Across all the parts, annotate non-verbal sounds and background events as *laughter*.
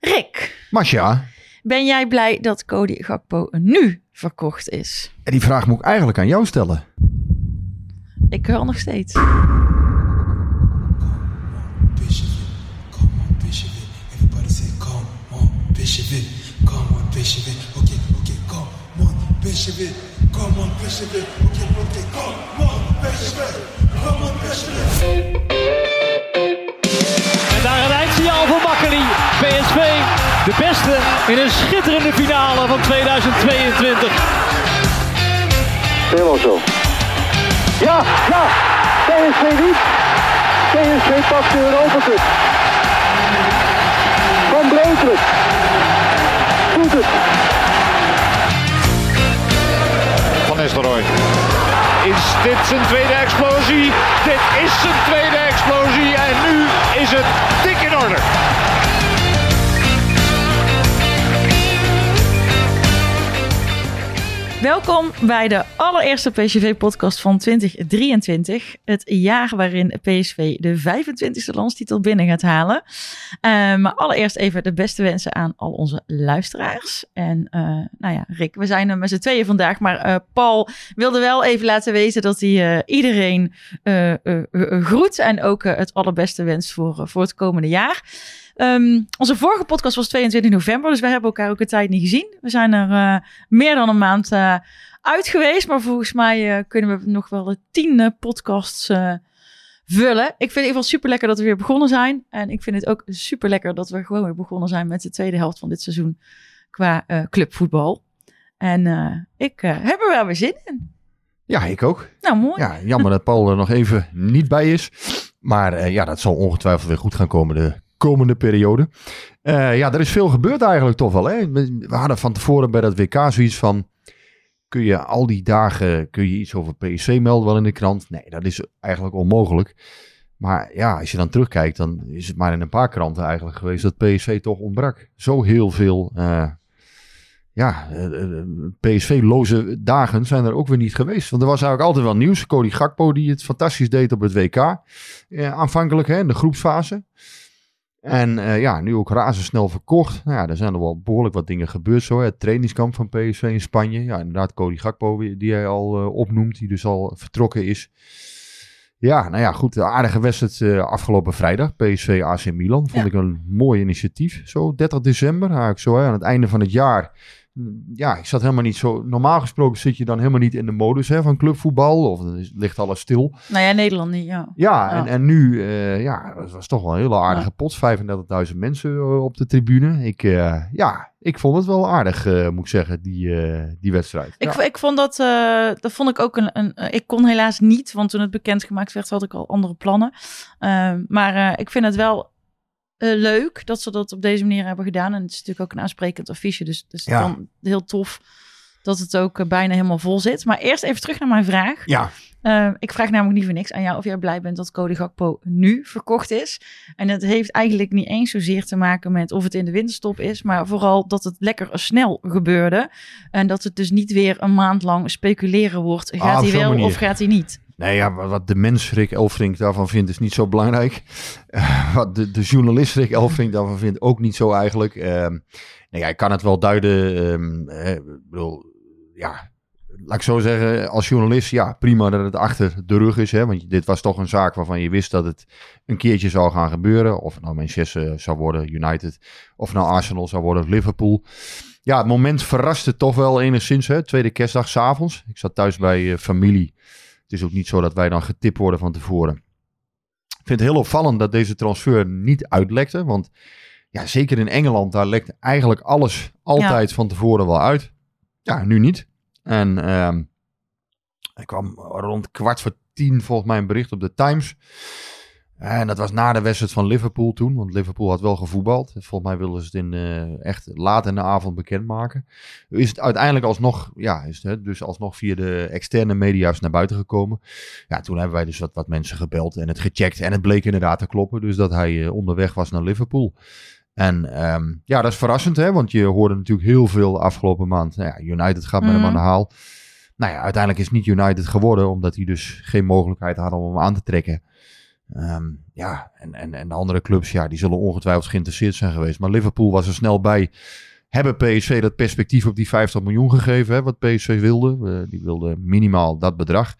Rick, Masja, ben jij blij dat Cody Gakpo nu verkocht is? en die vraag moet ik eigenlijk aan jou stellen. Ik huil nog steeds. En daar een eindsignaal voor Makkeli. PSV, de beste in een schitterende finale van 2022. Helemaal zo. Ja, ja. PSV niet. PSV pakt de Europa Cup. Van Breukelen. Doet het. Van Nistelrooy. Is dit zijn tweede explosie? Dit is zijn tweede explosie en nu is het dik in orde. Welkom bij de allereerste PSV-podcast van 2023. Het jaar waarin PSV de 25e landstitel binnen gaat halen. Eh, maar allereerst even de beste wensen aan al onze luisteraars. En eh, nou ja, Rick, we zijn er met z'n tweeën vandaag. Maar eh, Paul wilde wel even laten weten dat hij iedereen eh, eh, groet. En ook het allerbeste wenst voor, voor het komende jaar. Ehm, onze vorige podcast was 22 november, dus wij hebben elkaar ook een tijd niet gezien. We zijn er eh, meer dan een maand eh, uit geweest, maar volgens mij eh, kunnen we nog wel de tien eh, podcasts vullen. Ik vind het in ieder geval super lekker dat we weer begonnen zijn. En ik vind het ook super lekker dat we gewoon weer begonnen zijn met de tweede helft van dit seizoen qua clubvoetbal. En ik heb er wel weer zin in. Ja, ik ook. Nou, mooi. Ja, jammer dat Paul er nog even niet bij is. Maar ja, dat zal ongetwijfeld weer goed gaan komen de komende periode. Eh, ja, er is veel gebeurd eigenlijk toch wel. Hè? We hadden van tevoren bij dat WK zoiets van... Kun je al die dagen kun je iets over PSV melden wel in de krant? Nee, dat is eigenlijk onmogelijk. Maar ja, als je dan terugkijkt, dan is het maar in een paar kranten eigenlijk geweest dat PSV toch ontbrak. Zo heel veel eh, ja, eh, PSV-loze dagen zijn er ook weer niet geweest. Want er was eigenlijk altijd wel nieuws. Cody Gakpo die het fantastisch deed op het WK. Aanvankelijk hè, in de groepsfase. En eh, ja, nu ook razendsnel verkocht. Nou ja, er zijn er wel behoorlijk wat dingen gebeurd zo. Hè. Het trainingskamp van PSV in Spanje. Ja, inderdaad Cody Gakpo die hij al eh, opnoemt. Die dus al vertrokken is. Ja, nou ja, goed. De aardige wedstrijd eh, afgelopen vrijdag. PSV AC Milan. Vond Ja. ik een mooi initiatief. Zo 30 december. Eigenlijk zo hè, aan het einde van het jaar. Ja, ik zat helemaal niet zo... Normaal gesproken zit je dan helemaal niet in de modus hè, van clubvoetbal. Of dan ligt alles stil. Nou ja, Nederland niet, ja. Ja, Ja. En, en nu, eh, ja, het was toch wel een hele aardige pot. 35.000 mensen eh, op de tribune. Ik, eh, ja, ik vond het wel aardig, moet ik zeggen, die, die wedstrijd. Ik, ja. ik vond dat, dat vond ik ook een, een. Ik kon helaas niet, want toen het bekendgemaakt werd, had ik al andere plannen. Ehm, maar ik vind het wel eh, leuk dat ze dat op deze manier hebben gedaan. En het is natuurlijk ook een aansprekend affiche, dus het is Ja. dan heel tof dat het ook eh, bijna helemaal vol zit. Maar eerst even terug naar mijn vraag. ja, Eh, ik vraag namelijk niet voor niks aan jou of jij blij bent dat Cody Gakpo nu verkocht is. En dat heeft eigenlijk niet eens zozeer te maken met of het in de winterstop is, maar vooral dat het lekker snel gebeurde. En dat het dus niet weer een maand lang speculeren wordt. Gaat Ah, hij wel manier. of gaat hij niet? Nee, ja, wa- wat de mens Rick Elfrink daarvan vindt is niet zo belangrijk. *laughs* Eh, wat de, de journalist Rick Elfrink daarvan vindt ook niet zo eigenlijk. Ehm nee, ja, ik kan het wel duiden. ehm, eh, bedoel, ja, laat ik zo zeggen, als journalist, ja, prima dat het achter de rug is. Hè, want dit was toch een zaak waarvan je wist dat het een keertje zou gaan gebeuren. Of nou Manchester zou worden, United. Of nou Arsenal zou worden, Liverpool. Ja, het moment verraste toch wel enigszins. Hè, tweede kerstdag s'avonds. Ik zat thuis bij eh, familie. Het is ook niet zo dat wij dan getipt worden van tevoren. Ik vind het heel opvallend dat deze transfer niet uitlekte. Want ja, zeker in Engeland, daar lekt eigenlijk alles altijd van tevoren wel uit. Ja, nu niet. En ehm er kwam rond kwart voor tien volgens mij een bericht op de Times. En dat was na de wedstrijd van Liverpool toen, want Liverpool had wel gevoetbald. Volgens mij wilden ze het in, eh, echt laat in de avond bekendmaken. Is het uiteindelijk alsnog, ja, is het, dus alsnog via de externe media's naar buiten gekomen. Ja, toen hebben wij dus wat, wat mensen gebeld en het gecheckt. En het bleek inderdaad te kloppen, dus dat hij eh, onderweg was naar Liverpool. En ehm, ja, dat is verrassend, hè, want je hoorde natuurlijk heel veel de afgelopen maand. Nou ja, United gaat met hem Mhm. aan de haal. Nou ja, uiteindelijk is het niet United geworden, omdat hij dus geen mogelijkheid hadden om hem aan te trekken. Ehm, ja, en, en, en de andere clubs, ja, die zullen ongetwijfeld geïnteresseerd zijn geweest. Maar Liverpool was er snel bij. Hebben PSV dat perspectief op die 50 miljoen gegeven, hè, wat PSV wilde? Die wilde minimaal dat bedrag.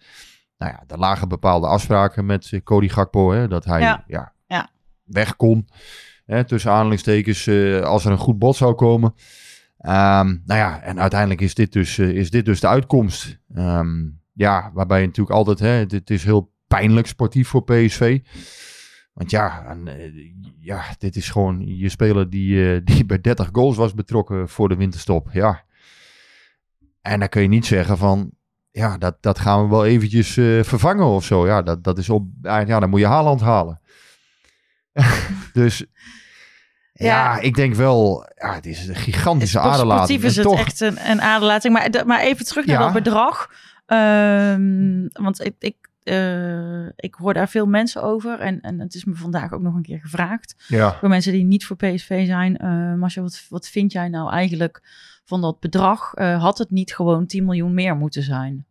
Nou ja, er lagen bepaalde afspraken met eh, Cody Gakpo, hè, dat hij Ja. ja. Ja. weg kon. Hè, tussen aanhalingstekens, eh, als er een goed bod zou komen. Ehm, nou ja, en uiteindelijk is dit dus, eh, is dit dus de uitkomst. Ehm, ja, waarbij je natuurlijk altijd, hè, dit is heel pijnlijk sportief voor PSV. Want ja, en, eh, ja dit is gewoon je speler die, eh, *laughs* die bij 30 goals was betrokken voor de winterstop. Ja. En dan kun je niet zeggen van, ja, dat, dat gaan we wel eventjes eh, vervangen of zo. Ja, dat, dat is op, ja, dan moet je Haaland halen. *laughs* dus ja. Ja. ik denk wel, ja, het is een gigantische aderlating. Sportief is het toch, echt een, een aderlating. Maar, maar even terug naar Ja. dat bedrag. Ehm, want ik, ik, eh, ik hoor daar veel mensen over. En, en het is me vandaag ook nog een keer gevraagd. ja. Door mensen die niet voor PSV zijn. Marcia, wat, wat vind jij nou eigenlijk van dat bedrag? Eh, had het niet gewoon 10 miljoen meer moeten zijn?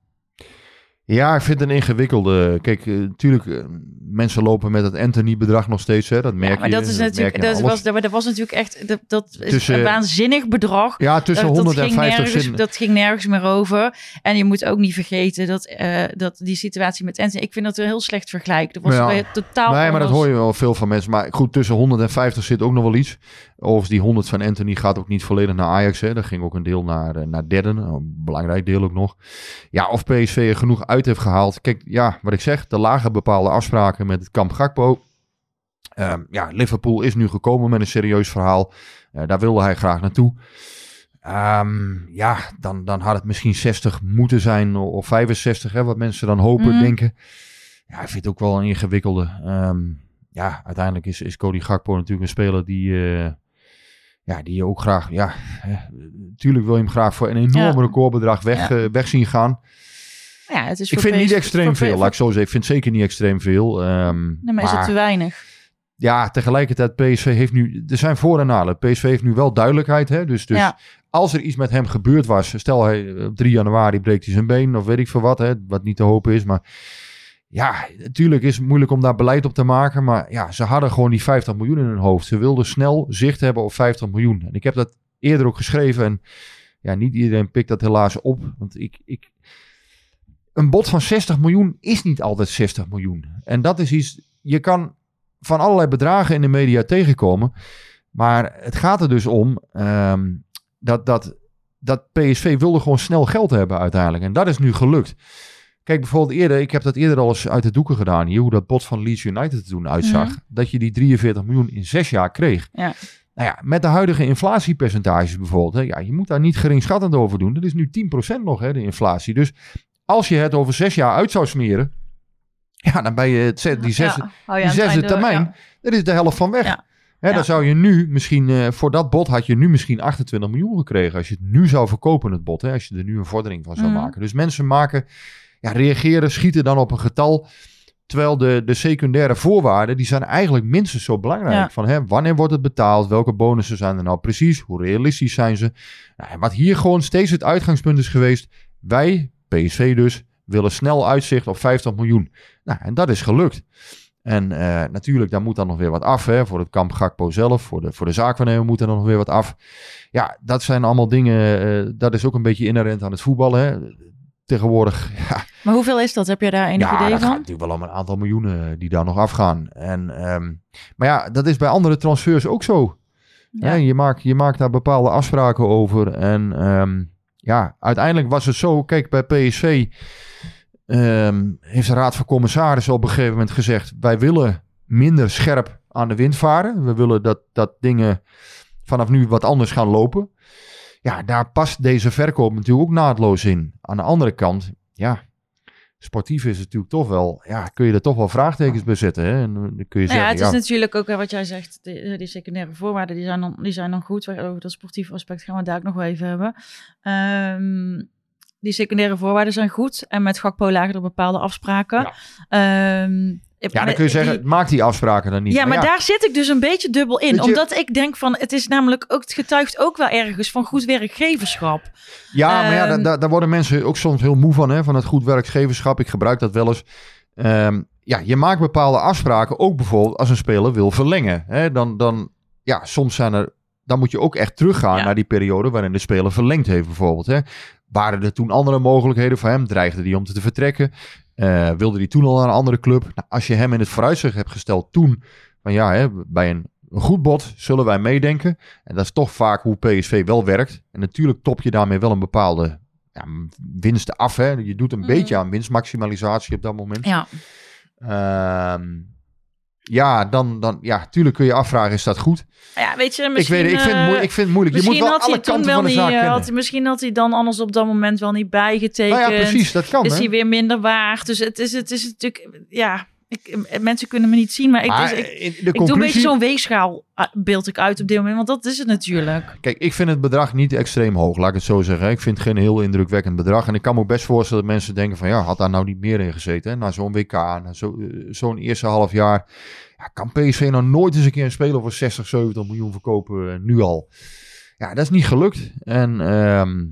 Ja, ik vind het een ingewikkelde. Kijk, natuurlijk, mensen lopen met het Anthony-bedrag nog steeds. Hè? Dat merk Ja, maar je. dat is je natuurlijk, dat was, dat, dat was natuurlijk echt, dat, dat is Tussen- een waanzinnig bedrag. Ja, tussen dat, 100 dat en ging 50 nergens, zin. Dat ging nergens meer over. En je moet ook niet vergeten dat, eh, dat die situatie met Anthony... Ik vind dat een heel slecht vergelijk. Dat was Ja. totaal Nee, maar dat hoor je wel veel van mensen. Maar goed, tussen 100 en 50 zit ook nog wel iets. Overigens, die 100 van Anthony gaat ook niet volledig naar Ajax. Hè. Daar ging ook een deel naar, eh, naar derden. Een belangrijk deel ook nog. Ja, of PSV er genoeg uit heeft gehaald. Kijk, ja, wat ik zeg. Er lagen bepaalde afspraken met het kamp Gakpo. Ehm, ja, Liverpool is nu gekomen met een serieus verhaal. Eh, daar wilde hij graag naartoe. Ehm, ja, dan, dan had het misschien 60 moeten zijn of 65, hè, wat mensen dan hopen, Mhm. denken. Ja, ik vind het ook wel een ingewikkelde. Ehm, ja, uiteindelijk is, is Cody Gakpo natuurlijk een speler die, eh, ja, die je ook graag, ja, hè, natuurlijk wil je hem graag voor een enorm Ja. recordbedrag weg, Ja. eh, weg zien gaan. Ja, het is Ik vind het niet extreem voor- veel, laat ik zo zeggen. Ik vind het zeker niet extreem veel. Ehm, Nee, maar is het te weinig? ja, tegelijkertijd, PSV heeft nu, er zijn voor- en nadelen. PSV heeft nu wel duidelijkheid, hè. Dus, dus Ja. als er iets met hem gebeurd was, stel hij eh, op 3 januari breekt hij zijn been of weet ik veel wat, hè, wat niet te hopen is. Maar ja, natuurlijk is het moeilijk om daar beleid op te maken. Maar ja, ze hadden gewoon die 50 miljoen in hun hoofd. Ze wilden snel zicht hebben op 50 miljoen. En ik heb dat eerder ook geschreven. En ja, niet iedereen pikt dat helaas op. Want ik, ik, een bod van 60 miljoen is niet altijd 60 miljoen. En dat is iets, je kan van allerlei bedragen in de media tegenkomen. Maar het gaat er dus om ehm, dat, dat, dat PSV wilde gewoon snel geld hebben uiteindelijk. En dat is nu gelukt. Kijk, bijvoorbeeld eerder, ik heb dat eerder al eens uit de doeken gedaan hier, hoe dat bod van Leeds United er toen uitzag. Mhm. Dat je die 43 miljoen in zes jaar kreeg. Ja. Nou ja, met de huidige inflatiepercentages bijvoorbeeld, hè, ja, je moet daar niet geringschattend over doen. Dat is nu 10% nog, hè, de inflatie. Dus als je het over zes jaar uit zou smeren, ja, dan ben je het, die Ja, zesde einde- termijn, ja. dat is de helft van weg. Hè. Dan zou je nu misschien, eh, voor dat bod had je nu misschien 28 miljoen gekregen. Als je het nu zou verkopen, het bod. Hè, als je er nu een vordering van zou Mhm. maken. Dus mensen maken, ja, reageren, schieten dan op een getal. Terwijl de, de secundaire voorwaarden, die zijn eigenlijk minstens zo belangrijk. Ja. Van hè, wanneer wordt het betaald? Welke bonussen zijn er nou precies? Hoe realistisch zijn ze? Nou, en wat hier gewoon steeds het uitgangspunt is geweest. Wij, PSV dus, willen snel uitzicht op 50 miljoen. Nou, en dat is gelukt. En eh, natuurlijk, daar moet dan nog weer wat af. Hè, voor het kamp Gakpo zelf, voor de, voor de zaakwaarnemer moet er nog weer wat af. Ja, dat zijn allemaal dingen, eh, dat is ook een beetje inherent aan het voetballen. Hè. Tegenwoordig, *laughs* ja, Maar hoeveel is dat? Heb je daar enig ja, idee dat gaat van? natuurlijk wel om een aantal miljoenen die daar nog afgaan. En, ehm, maar ja, dat is bij andere transfers ook zo. Ja. Je, maakt, je maakt daar bepaalde afspraken over. En ehm, ja, uiteindelijk was het zo. Kijk, bij PSV ehm, heeft de Raad van Commissarissen op een gegeven moment gezegd: wij willen minder scherp aan de wind varen. We willen dat, dat dingen vanaf nu wat anders gaan lopen. Ja, daar past deze verkoop natuurlijk ook naadloos in. Aan de andere kant, ja, sportief is het natuurlijk toch wel, ja, kun je er toch wel vraagtekens bij zetten. Hè? En dan kun je Nou ja, zeggen, het is ja, natuurlijk ook hè, wat jij zegt, die, die secundaire voorwaarden, die zijn dan, die zijn dan goed. Over dat sportieve aspect gaan we het daar ook nog wel even hebben. Ehm, die secundaire voorwaarden zijn goed. En met Gakpo lagen er bepaalde afspraken. Ehm, ja, dan kun je zeggen, die- maak die afspraken dan niet. ja, maar daar zit ik dus een beetje dubbel in. Je- Omdat ik denk van, het is namelijk ook, het getuigt ook wel ergens van goed werkgeverschap. Ja, maar ja, Ehm, daar, daar, worden mensen ook soms heel moe van, hè, van het goed werkgeverschap. Ik gebruik dat wel eens. Ehm, ja, je maakt bepaalde afspraken, ook bijvoorbeeld als een speler wil verlengen. Hè, dan, dan, ja, soms zijn er, dan moet je ook echt teruggaan Ja. naar die periode waarin de speler verlengd heeft bijvoorbeeld. Hè. Waren er toen andere mogelijkheden voor hem? Dreigde hij om te vertrekken? Eh, wilde hij toen al naar een andere club? Nou, als je hem in het vooruitzicht hebt gesteld toen, van ja, hè, bij een, een goed bod zullen wij meedenken. En dat is toch vaak hoe PSV wel werkt. En natuurlijk top je daarmee wel een bepaalde ja, winst af. Hè. Je doet een Mhm. beetje aan winstmaximalisatie op dat moment. Ja, Ehm, ja, dan, dan, ja, tuurlijk kun je afvragen, is dat goed? ja weet je, ik misschien... weet het, ik vind, het eh, moe- ik vind het moeilijk. Je moet wel had alle kanten wel van de niet, zaak eh, kennen. had, misschien had hij dan anders op dat moment wel niet bijgetekend. nou ja, precies, dat kan. is hè. hij weer minder waard. Dus het is, het is natuurlijk, ja, ik, mensen kunnen me niet zien, maar ik, Maar dus ik, in de ik doe een beetje conclusie, zo'n weegschaal ah, beeld ik uit op dit moment, want dat is het natuurlijk. kijk, ik vind het bedrag niet extreem hoog, laat ik het zo zeggen. Ik vind het geen heel indrukwekkend bedrag. En ik kan me ook best voorstellen dat mensen denken van, ja, had daar nou niet meer in gezeten? Hè? Na zo'n WK, na zo, eh, zo'n eerste half jaar. Ja, kan PSV nou nooit eens een keer een speler voor 60, 70 miljoen verkopen, eh, nu al? Ja, dat is niet gelukt. En ehm,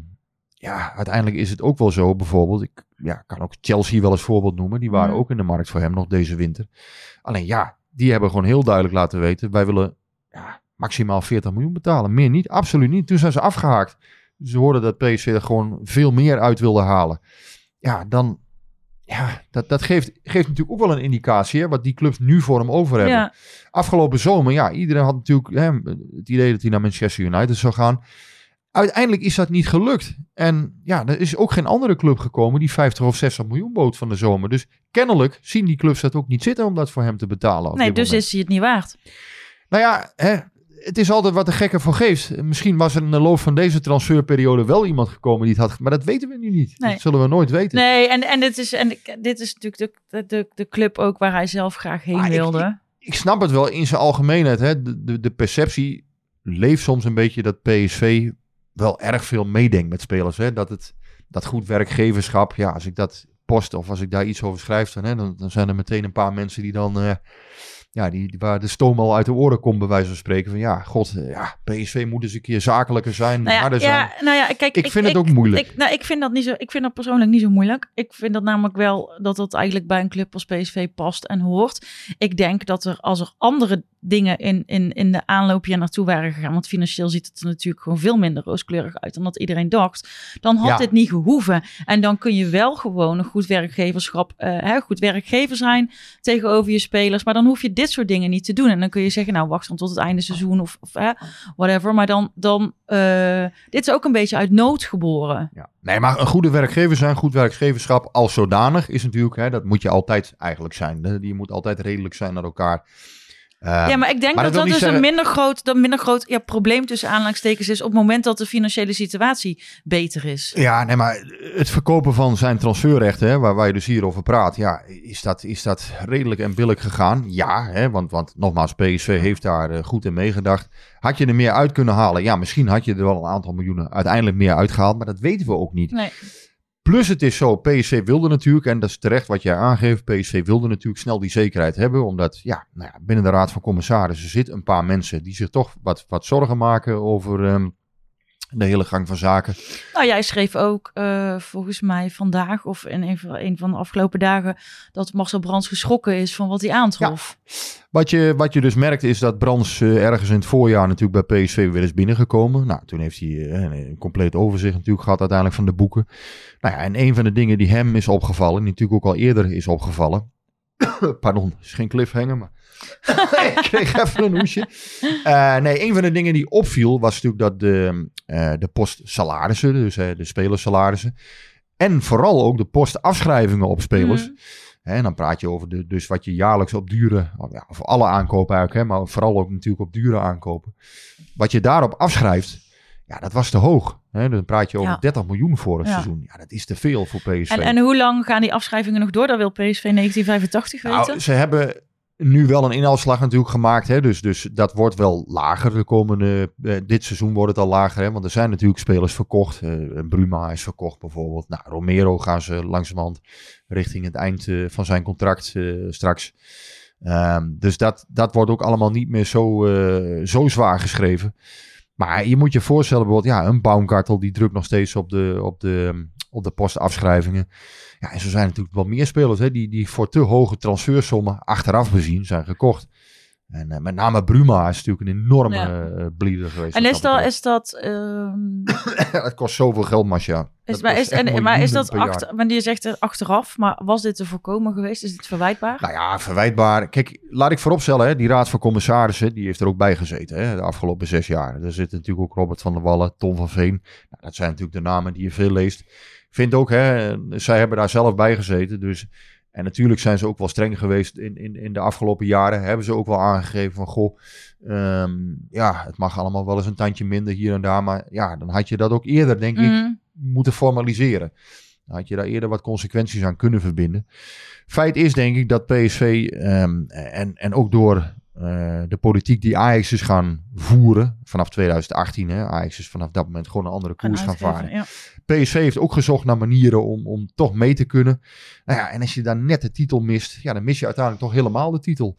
ja, uiteindelijk is het ook wel zo, bijvoorbeeld, ik ja, kan ook Chelsea wel als voorbeeld noemen. Die waren ook in de markt voor hem nog deze winter. Alleen ja, die hebben gewoon heel duidelijk laten weten, wij willen ja, maximaal 40 miljoen betalen. Meer niet, absoluut niet. Toen zijn ze afgehaakt. Ze hoorden dat PSV er gewoon veel meer uit wilde halen. Ja, dan, ja, dat, dat geeft, geeft natuurlijk ook wel een indicatie, hè, wat die clubs nu voor hem over hebben. Ja, Afgelopen zomer, ja, iedereen had natuurlijk hè, het idee dat hij naar Manchester United zou gaan. Uiteindelijk is dat niet gelukt. En ja, er is ook geen andere club gekomen die 50 of 60 miljoen bood van de zomer. Dus kennelijk zien die clubs dat ook niet zitten om dat voor hem te betalen. nee, dus moment. is hij het niet waard. Nou ja, hè, het is altijd wat de gekke voor geeft. Misschien was er in de loop van deze transferperiode wel iemand gekomen die het had. Maar dat weten we nu niet. Nee. Dat zullen we nooit weten. Nee, en, en, dit is, en dit is natuurlijk de, de, de club ook waar hij zelf graag heen ik- wilde. ik snap het wel in zijn algemeenheid. Hè. De, de, de perceptie leeft soms een beetje dat PSV wel erg veel meedenkt met spelers. Hè. Dat, het, dat goed werkgeverschap, ja, als ik dat post of als ik daar iets over schrijf, dan, hè, dan, dan zijn er meteen een paar mensen die dan, eh, ja, die, die- waar de stoom al uit de oren komt, bij wijze van spreken. Van ja, god, eh, ja, PSV moet eens een keer zakelijker zijn, Nou ja, harder zijn. ja, nou ja, kijk, Ik vind het ook moeilijk. Ik, nou, ik vind dat niet zo. Ik vind dat persoonlijk niet zo moeilijk. Ik vind dat namelijk wel dat dat eigenlijk bij een club als PSV past en hoort. Ik denk dat er als er andere dingen in, in, in de aanloop hier naartoe waren gegaan, want financieel ziet het er natuurlijk gewoon veel minder rooskleurig uit dan dat iedereen dacht, dan had Ja. dit niet gehoeven. En dan kun je wel gewoon een goed werkgeverschap, eh, hè, goed werkgever zijn tegenover je spelers, maar dan hoef je dit soort dingen niet te doen. En dan kun je zeggen, nou wacht dan tot het einde seizoen of, of hè, whatever. Maar dan, dan eh, dit is ook een beetje uit nood geboren. Ja. Nee, maar een goede werkgever zijn, goed werkgeverschap als zodanig is natuurlijk, hè, dat moet je altijd eigenlijk zijn. Je moet altijd redelijk zijn naar elkaar. Eh, ja, maar ik denk maar dat dat dus een minder groot, dat minder groot ja, probleem tussen aanhalingstekens is op het moment dat de financiële situatie beter is. Ja, nee, maar het verkopen van zijn transferrechten, hè, waar, waar je dus hier over praat, ja, is dat, is dat redelijk en billig gegaan? Ja, hè, want, want nogmaals, PSV heeft daar eh, goed in meegedacht. Had je er meer uit kunnen halen? Ja, misschien had je er wel een aantal miljoenen uiteindelijk meer uitgehaald, maar dat weten we ook niet. Nee. Plus het is zo, PSV wilde natuurlijk, en dat is terecht wat jij aangeeft, PSV wilde natuurlijk snel die zekerheid hebben, omdat ja, nou ja, binnen de Raad van Commissarissen zitten een paar mensen die zich toch wat, wat zorgen maken over ehm, de hele gang van zaken. Nou, jij schreef ook eh, volgens mij vandaag of in een van, een van de afgelopen dagen dat Marcel Brands geschrokken is van wat hij aantrof. Wat je, wat je dus merkt is dat Brands eh, ergens in het voorjaar natuurlijk bij PSV weer is binnengekomen. Nou, toen heeft hij eh, een, een compleet overzicht natuurlijk gehad uiteindelijk van de boeken. Nou ja, en een van de dingen die hem is opgevallen, die natuurlijk ook al eerder is opgevallen. *coughs* Pardon, het is geen cliffhanger, maar *laughs* ik kreeg even een hoesje. Eh, nee, een van de dingen die opviel was natuurlijk dat de, eh, de post salarissen, dus eh, de spelersalarissen, en vooral ook de post afschrijvingen op spelers. Hè, En dan praat je over de, dus wat je jaarlijks op dure, of alle aankopen eigenlijk, hè, maar vooral ook natuurlijk op dure aankopen. Wat je daarop afschrijft, Ja, dat was te hoog. Hè? Dan praat je over Ja. 30 miljoen voor een Ja. seizoen. Ja, dat is te veel voor PSV. En, en hoe lang gaan die afschrijvingen nog door? Dat wil PSV 1985 weten. Nou, ze hebben nu wel een inhaalslag natuurlijk gemaakt. Hè? Dus, dus dat wordt wel lager de komende... eh, dit seizoen wordt het al lager. Hè? Want er zijn natuurlijk spelers verkocht. Eh, Bruma is verkocht bijvoorbeeld. Nou, Romero gaan ze langzamerhand richting het eind eh, van zijn contract straks. Ehm, dus dat, dat wordt ook allemaal niet meer zo, zo zwaar geschreven. Maar je moet je voorstellen, bijvoorbeeld, ja, een Baumgartel die drukt nog steeds op de, op de, op de postafschrijvingen. Ja, en zo zijn natuurlijk wel meer spelers hè, die, die voor te hoge transfersommen achteraf bezien zijn gekocht. En eh, met name Bruma is natuurlijk een enorme Ja. eh, bleeder geweest. en is dat, is dat, ehm, *coughs* het kost zoveel geld, Masja. is, maar, is, en, maar is dat achter, wanneer je zegt achteraf, maar was dit te voorkomen geweest? Is dit verwijtbaar? Nou ja, verwijtbaar. Kijk, laat ik vooropstellen, hè, die raad van commissarissen, die heeft er ook bij gezeten hè, de afgelopen zes jaar. Er zitten natuurlijk ook Robert van der Wallen, Tom van Veen. Nou, dat zijn natuurlijk de namen die je veel leest. Ik vind ook, hè, zij hebben daar zelf bij gezeten. Dus, en natuurlijk zijn ze ook wel streng geweest in, in, in de afgelopen jaren. Hebben ze ook wel aangegeven van, goh, ehm, ja, het mag allemaal wel eens een tandje minder hier en daar. Maar ja, dan had je dat ook eerder, denk ik, Mhm. moeten formaliseren. Dan had je daar eerder wat consequenties aan kunnen verbinden. Feit is denk ik dat PSV ehm, en, en ook door eh, de politiek die Ajax is gaan voeren vanaf 2018. Hè, Ajax is vanaf dat moment gewoon een andere koers gaan varen. ja. PSV heeft ook gezocht naar manieren om, om toch mee te kunnen. Nou ja, en als je dan net de titel mist, ja, dan mis je uiteindelijk toch helemaal de titel.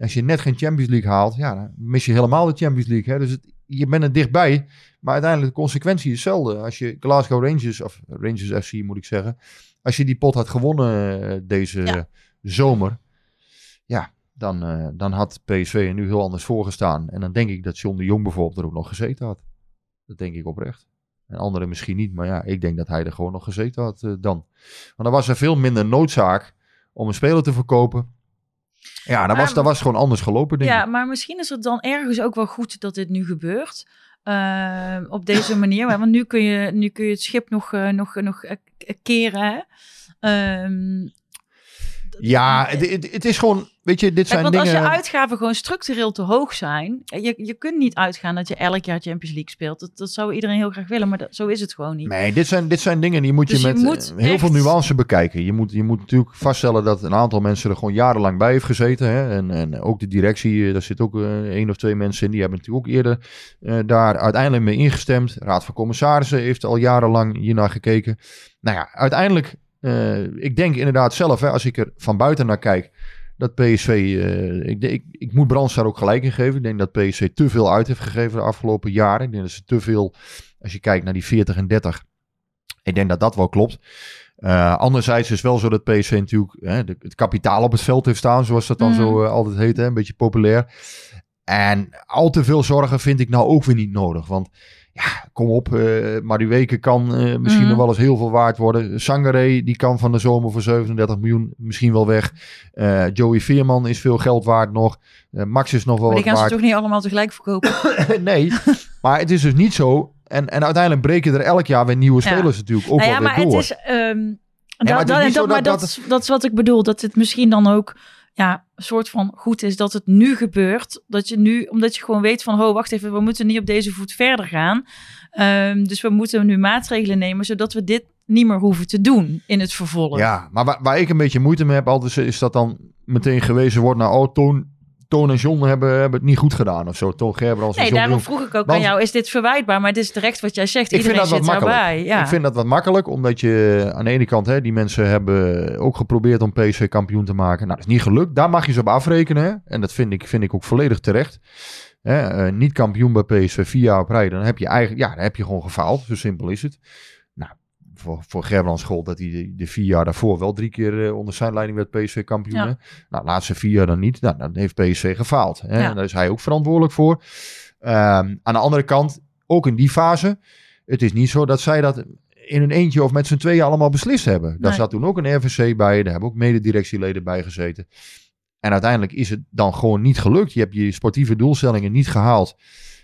Als je net geen Champions League haalt, ja, dan mis je helemaal de Champions League. Hè. Dus het, je bent er dichtbij, maar uiteindelijk de consequentie is hetzelfde. Als je Glasgow Rangers, of Rangers FC moet ik zeggen, als je die pot had gewonnen eh, deze Ja. zomer, ja, dan, eh, dan had PSV er nu heel anders voor gestaan. En dan denk ik dat John de Jong bijvoorbeeld er ook nog gezeten had. Dat denk ik oprecht. En anderen misschien niet, maar ja, ik denk dat hij er gewoon nog gezeten had eh, dan. Want dan was er veel minder noodzaak om een speler te verkopen. Ja, dan was, dat was gewoon anders gelopen, denk Ja, ik. maar misschien is het dan ergens ook wel goed dat dit nu gebeurt. Ehm, op deze manier. Want nu kun je, nu kun je het schip nog, eh, nog, nog eh, keren. Hè? Ehm, Ja, het, het, het is gewoon, weet je, dit Kijk, zijn want dingen... als je uitgaven gewoon structureel te hoog zijn. Je, je kunt niet uitgaan dat je elk jaar Champions League speelt. Dat, dat zou iedereen heel graag willen, maar dat, zo is het gewoon niet. Nee, dit zijn, dit zijn dingen die moet je Dus je met moet eh, heel echt- veel nuance bekijken. Je moet, je moet natuurlijk vaststellen dat een aantal mensen er gewoon jarenlang bij heeft gezeten. Hè? En, en ook de directie, eh, daar zit ook eh, één of twee mensen in. Die hebben natuurlijk ook eerder eh, daar uiteindelijk mee ingestemd. Raad van Commissarissen heeft al jarenlang hiernaar gekeken. Nou ja, uiteindelijk, eh, ik denk inderdaad zelf, hè, als ik er van buiten naar kijk, dat PSV, eh, ik, ik, ik moet Brands daar ook gelijk in geven. Ik denk dat PSV te veel uit heeft gegeven de afgelopen jaren. Ik denk dat ze te veel, als je kijkt naar die 40 en 30, ik denk dat dat wel klopt. Eh, anderzijds is het wel zo dat PSV natuurlijk hè, de- het kapitaal op het veld heeft staan, zoals dat dan zo eh, altijd heet, hè, een beetje populair. En al te veel zorgen vind ik nou ook weer niet nodig. Want ja, kom op, maar die weken kan eh, misschien Mhm. nog wel eens heel veel waard worden. Sangaré, die kan van de zomer voor 37 miljoen misschien wel weg. Eh, Joey Veerman is veel geld waard nog. Max is nog wel maar die gaan ze toch niet allemaal tegelijk verkopen? *laughs* *laughs* nee, maar het is dus niet zo. En, en uiteindelijk breken er elk jaar weer nieuwe Ja. spelers natuurlijk ook nou ja, maar door. het is. ehm, maar dat, het is dat, dat, maar dat- dat, is, dat is wat ik bedoel. Dat het misschien dan ook ja, een soort van goed is dat het nu gebeurt. Dat je nu, omdat je gewoon weet van, oh, wacht even, we moeten niet op deze voet verder gaan. Ehm, dus we moeten nu maatregelen nemen, zodat we dit niet meer hoeven te doen in het vervolg. Ja, maar waar, waar ik een beetje moeite mee heb altijd is- dat dan meteen gewezen wordt naar oh, Toon, Toon en John hebben, hebben het niet goed gedaan of zo. Toon Gerbrands en Nee, daarom vroeg ik ook Want- aan jou, is dit verwijtbaar? Maar het is terecht wat jij zegt. Ik vind Iedereen dat wat makkelijk. Ja. Ik vind dat wat makkelijk, omdat je aan de ene kant, hè, die mensen hebben ook geprobeerd om PSV kampioen te maken. Nou, dat is niet gelukt. Daar mag je ze op afrekenen. Hè? En dat vind ik, vind ik ook volledig terecht. Hè, eh, niet kampioen bij PSV vier jaar op rij, dan heb je eigenlijk, ja, dan heb je gewoon gefaald. Zo simpel is het. Voor, voor Gerbrands gold dat hij de, de vier jaar daarvoor wel drie keer eh, onder zijn leiding werd PSV kampioen. Ja. Nou, laatste vier jaar dan niet. Nou, dan heeft PSV gefaald. Hè? Ja. En daar is hij ook verantwoordelijk voor. Ehm, aan de andere kant, ook in die fase, het is niet zo dat zij dat in een eentje of met z'n tweeën allemaal beslist hebben. Daar zat toen ook een RVC bij, daar hebben ook mededirectieleden bij gezeten. En uiteindelijk is het dan gewoon niet gelukt. Je hebt je sportieve doelstellingen niet gehaald.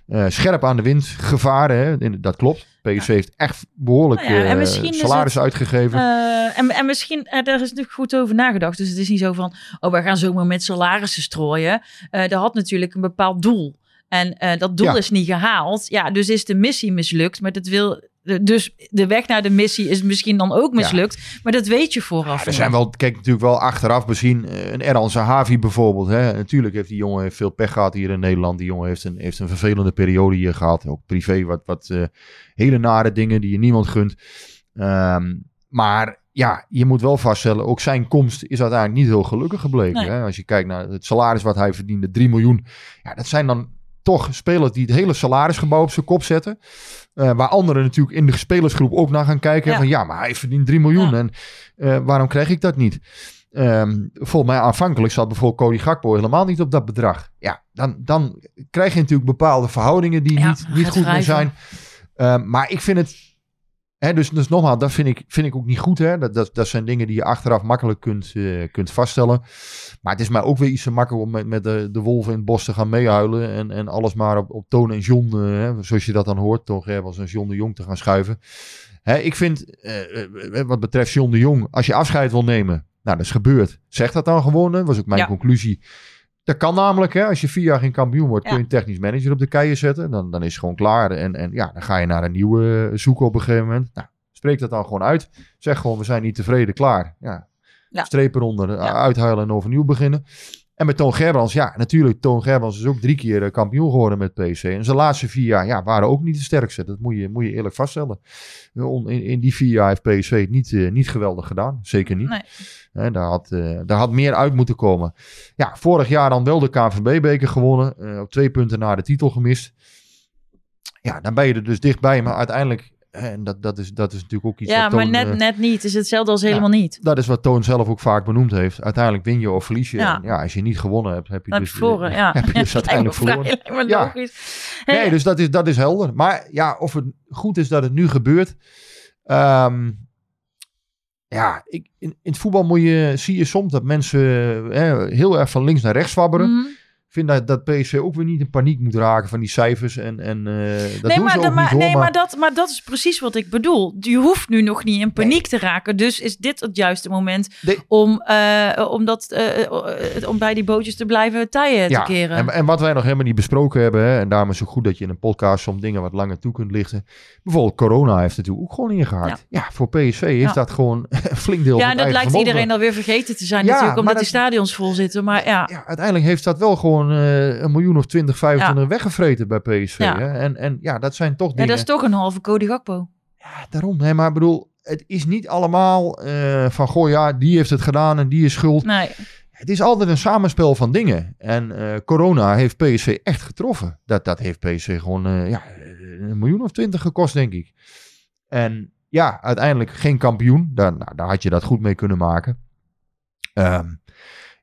Eh, scherp aan de wind gevaren, hè? Dat klopt. PSV heeft echt behoorlijk Nou ja, eh, salaris het, uitgegeven. Eh, en, en misschien, daar is natuurlijk goed over nagedacht. Dus het is niet zo van, oh, we gaan zomaar met salarissen strooien. Dat had natuurlijk een bepaald doel. En dat doel Ja. is niet gehaald. Ja, dus is de missie mislukt. Maar dat wil. Dus de weg naar de missie is misschien dan ook mislukt. Maar dat weet je vooraf. er zijn wel, kijk natuurlijk wel achteraf bezien. eh, Een Erhan Zahavi bijvoorbeeld. Hè. Natuurlijk heeft die jongen veel pech gehad hier in Nederland. Die jongen heeft een, heeft een vervelende periode hier gehad. Ook privé wat, wat eh, hele nare dingen die je niemand gunt. Ehm, maar ja, je moet wel vaststellen, ook zijn komst is uiteindelijk niet heel gelukkig gebleken. Nee. Hè? Als je kijkt naar het salaris wat hij verdiende, 3 miljoen. Ja, dat zijn dan toch spelers die het hele salarisgebouw op zijn kop zetten. Eh, waar anderen natuurlijk in de spelersgroep ook naar gaan kijken. Ja. Van ja, maar hij verdient 3 miljoen. Ja. En eh, waarom krijg ik dat niet? Ehm, volgens mij aanvankelijk zat bijvoorbeeld Cody Gakpo helemaal niet op dat bedrag. Ja, dan, dan krijg je natuurlijk bepaalde verhoudingen die Ja, niet, niet goed meer zijn. Ehm, maar ik vind het... Hè, dus, dus nogmaals, dat vind ik, vind ik ook niet goed. Hè? Dat, dat, dat zijn dingen die je achteraf makkelijk kunt, eh, kunt vaststellen. Maar het is mij ook weer iets te makkelijk om met, met de, de wolven in het bos te gaan meehuilen. En, en alles maar op, op Toon en John, eh, hè, zoals je dat dan hoort, Toon Gerbels en John de Jong te gaan schuiven. Hè, ik vind, eh, wat betreft John de Jong, als je afscheid wil nemen, nou dat is gebeurd. Zeg dat dan gewoon, hè. was ook mijn Ja. conclusie. Dat kan namelijk, hè, als je vier jaar geen kampioen wordt, kun je een technisch manager op de keien zetten. Dan, dan is het gewoon klaar. En, en ja, dan ga je naar een nieuwe eh, zoeken op een gegeven moment. Nou, spreek dat dan gewoon uit. Zeg gewoon, we zijn niet tevreden, klaar. Ja, Ja. streep eronder, Ja. uithuilen en overnieuw beginnen. En met Toon Gerbrands, ja, natuurlijk, Toon Gerbrands is ook drie keer eh, kampioen geworden met PSV. En zijn laatste vier jaar ja, waren ook niet de sterkste. Dat moet je, moet je eerlijk vaststellen. On- In, in die vier jaar heeft PSV het niet, eh, niet geweldig gedaan. Zeker niet. Nee. Daar, had, eh, daar had meer uit moeten komen. Ja, vorig jaar dan wel de KNVB-beker gewonnen. eh, op twee punten na de titel gemist. Ja, dan ben je er dus dichtbij. Maar uiteindelijk, en dat, dat, is, dat is natuurlijk ook iets ja, wat maar net, eh, net niet. Het is hetzelfde als helemaal niet. dat is wat Toon zelf ook vaak benoemd heeft. Uiteindelijk win je of verlies je. Ja. En ja, als je niet gewonnen hebt, heb je heb dus, verloren. Ja. *laughs* heb je dus *laughs* Ja, uiteindelijk verloren. vrij- Ja. Hey, Nee, dus dat is, dat is helder. Maar ja, of het goed is dat het nu gebeurt. Ehm, ja, ik, in, in het voetbal moet je, zie je soms dat mensen eh, heel erg van links naar rechts wabberen. mhm. Vind dat, dat PSV ook weer niet in paniek moet raken van die cijfers. En, en eh, dat nee, doen maar, ze da- ook maar, niet hoor. nee maar- maar, dat, maar dat is precies wat ik bedoel. Je hoeft nu nog niet in paniek te raken. Dus is dit het juiste moment Nee. om, eh, om, dat, eh, om bij die bootjes te blijven tijden te keren. En, en wat wij nog helemaal niet besproken hebben, hè, en daarom is het goed dat je in een podcast soms dingen wat langer toe kunt lichten. Bijvoorbeeld corona heeft het natuurlijk ook gewoon ingehaald. Ja, voor PSV heeft Ja. dat gewoon *laughs* een flink deel ja, van en het dat lijkt vermogen. iedereen alweer vergeten te zijn Ja, natuurlijk, omdat maar die dat- stadions vol zitten. Maar ja, Ja, uiteindelijk heeft dat wel gewoon eh, een miljoen of 20, 25 weggevreten bij PSV. Ja. Hè? En, en ja, dat zijn toch ja, dingen. dat is toch een halve Cody Gakpo. Ja, daarom. Nee, maar ik bedoel, het is niet allemaal eh, van, goh ja, die heeft het gedaan en die is schuld. Nee, Het is altijd een samenspel van dingen. En eh, corona heeft PSV echt getroffen. Dat, dat heeft PSV gewoon ja, een miljoen of twintig gekost, denk ik. En ja, uiteindelijk geen kampioen. Daar, nou, daar had je dat goed mee kunnen maken. Ehm,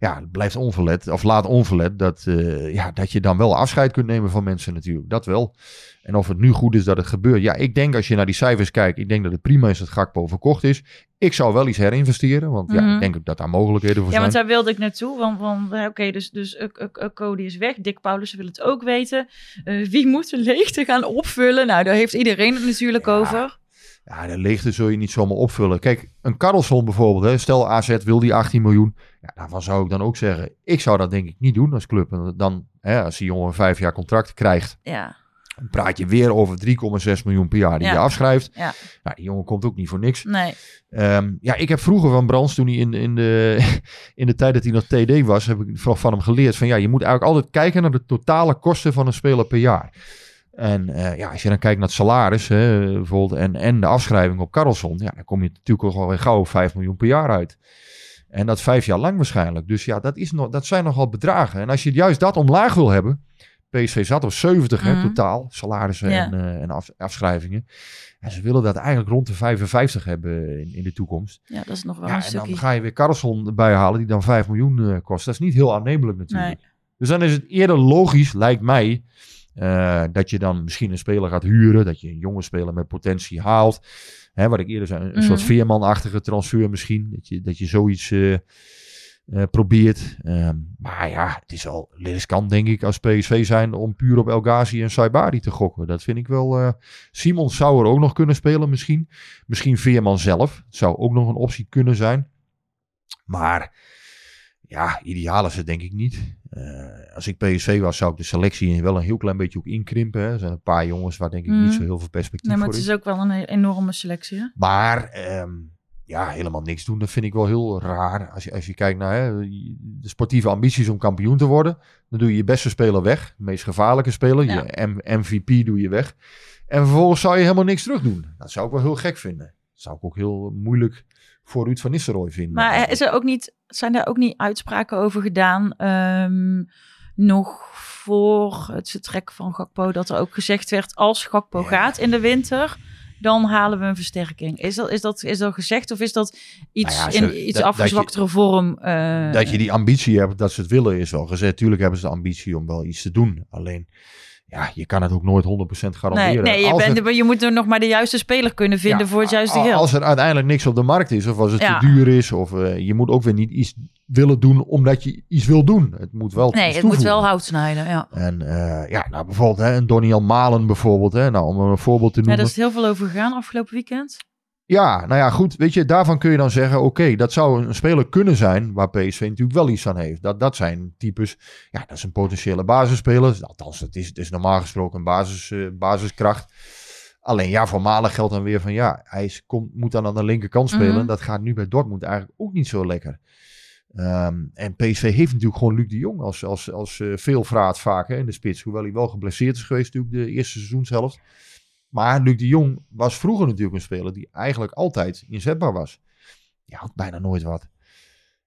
ja, het blijft onverlet, of laat onverlet, dat, eh, ja, dat je dan wel afscheid kunt nemen van mensen natuurlijk. Dat wel. En of het nu goed is dat het gebeurt. Ja, ik denk als je naar die cijfers kijkt, ik denk dat het prima is dat Gakpo verkocht is. Ik zou wel iets herinvesteren, want ja, Mhm. ik denk ook dat daar mogelijkheden voor ja, zijn. want daar wilde ik naartoe. Want, want eh, oké, dus, dus Cody is weg. Dick Paulus wil het ook weten. Eh, wie moet de leegte gaan opvullen? Nou, daar heeft iedereen het natuurlijk Ja. over. Ja, de leegte zul je niet zomaar opvullen. Kijk, een Karlsson bijvoorbeeld. Hè, stel AZ wil die 18 miljoen. Ja, daarvan zou ik dan ook zeggen. Ik zou dat denk ik niet doen als club. En Dan, hè, als die jongen een vijf jaar contract krijgt. Ja, Dan praat je weer over 3,6 miljoen per jaar die Ja. je afschrijft. Ja. Nou, die jongen komt ook niet voor niks. nee. Ehm, ja, ik heb vroeger van Brands, toen hij in, in, de, *laughs* in de tijd dat hij nog TD was, heb ik van hem geleerd van ja, je moet eigenlijk altijd kijken naar de totale kosten van een speler per jaar. En eh, ja, als je dan kijkt naar het salaris hè, bijvoorbeeld en, en de afschrijving op Carlson, ja, dan kom je natuurlijk ook wel weer gauw op 5 miljoen per jaar uit. En dat vijf jaar lang waarschijnlijk. Dus ja, dat, is nog, dat zijn nogal bedragen. En als je juist dat omlaag wil hebben, PSV zat op 70 hè, Mhm. totaal, salarissen Ja. en, eh, en af, afschrijvingen. En ze willen dat eigenlijk rond de 55 hebben in, in de toekomst. Ja, dat is nog wel Ja, een en dan ga je weer Carlson erbij halen die dan 5 miljoen eh, kost. Dat is niet heel aannemelijk natuurlijk. Nee. Dus dan is het eerder logisch, lijkt mij, eh, dat je dan misschien een speler gaat huren. Dat je een jonge speler met potentie haalt. Hè, wat ik eerder zei, een Mhm. soort veermanachtige transfer misschien. Dat je, dat je zoiets eh, eh, probeert. Ehm, maar ja, het is al riskant denk ik als PSV zijn om puur op El Ghazi en Saibari te gokken. Dat vind ik wel... Simons zou er ook nog kunnen spelen misschien. Misschien Veerman zelf. Het zou ook nog een optie kunnen zijn. Maar ja, ideaal is het denk ik niet. Eh, als ik PSV was, zou ik de selectie wel een heel klein beetje ook inkrimpen. Hè. Er zijn een paar jongens waar denk ik Mhm. niet zo heel veel perspectief Nee, maar voor het is. ook wel een enorme selectie. Hè? Maar ehm, ja, helemaal niks doen, dat vind ik wel heel raar. Als je, als je kijkt naar hè, de sportieve ambities om kampioen te worden, dan doe je je beste speler weg. De meest gevaarlijke speler, Ja. je M- MVP doe je weg. En vervolgens zou je helemaal niks terug doen. Dat zou ik wel heel gek vinden. Dat zou ik ook heel moeilijk voor Ruud van Nistelrooy vinden. Maar eh, is er ook niet, zijn daar ook niet uitspraken over gedaan? ehm, nog voor het vertrek van Gakpo, dat er ook gezegd werd: als Gakpo Ja. gaat in de winter, dan halen we een versterking. Is dat, is dat, is dat gezegd of is dat iets Nou ja, in iets dat- dat afgezwaktere vorm? eh, dat je die ambitie hebt, dat ze het willen, is wel gezegd. Tuurlijk hebben ze de ambitie om wel iets te doen. Alleen, ja, je kan het ook nooit 100% Nee, garanderen. nee je, bent, het- je moet er nog maar de juiste speler kunnen vinden Ja, voor het juiste geld. Als er uiteindelijk niks op de markt is, of als het Ja. te duur is, of eh, je moet ook weer niet iets willen doen omdat je iets wil doen. Het moet wel nee, het moet wel hout snijden. Ja. En eh, ja, nou bijvoorbeeld hè, een Doniel Malen bijvoorbeeld, hè, nou, om een voorbeeld te ja, noemen. daar is heel veel over gegaan afgelopen weekend. Ja, nou ja, goed. Weet je, daarvan kun je dan zeggen: oké, dat zou een speler kunnen zijn waar PSV natuurlijk wel iets aan heeft. Dat, dat zijn types, ja, dat is een potentiële basisspeler. Althans, het is, het is normaal gesproken een basis, eh, basiskracht. Alleen ja, voor Malen geldt dan weer van ja, hij is, komt, moet dan aan de linkerkant spelen. Mhm. Dat gaat nu bij Dortmund eigenlijk ook niet zo lekker. Ehm, en PSV heeft natuurlijk gewoon Luc de Jong als, als, als eh, veelvraat vaak hè, in de spits. Hoewel hij wel geblesseerd is geweest natuurlijk de eerste seizoenshelft. Maar Luc de Jong was vroeger natuurlijk een speler die eigenlijk altijd inzetbaar was. Die had bijna nooit wat.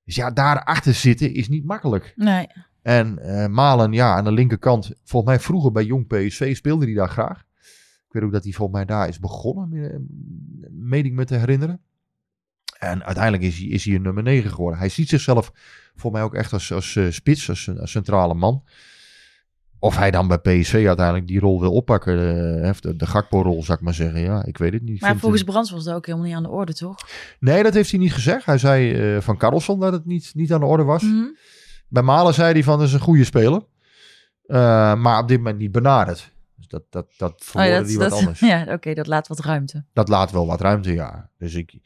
Dus ja, daarachter zitten is niet makkelijk. Nee. En eh, Malen, ja, aan de linkerkant. Volgens mij vroeger bij Jong PSV speelde hij daar graag. Ik weet ook dat hij volgens mij daar is begonnen, meen ik me te herinneren. En uiteindelijk is hij, is hij een nummer 9 geworden. Hij ziet zichzelf voor mij ook echt als, als eh, spits, als, een- als centrale man. Of hij dan bij PSV uiteindelijk die rol wil oppakken, eh, heeft de, de Gakpo-rol, zou ik maar zeggen. Ja, ik weet het niet. Maar volgens eh, Brands was dat ook helemaal niet aan de orde, toch? Nee, dat heeft hij niet gezegd. Hij zei eh, van Carlson dat het niet, niet aan de orde was. Mhm. Bij Malen zei hij van, dat is een goede speler. Eh, maar op dit moment niet benaderd. Dus dat, dat, dat Oh, ja, hij dat, wat dat- anders. *laughs* ja, oké, dat laat wat ruimte. Dat laat wel wat ruimte, ja. Dus ik...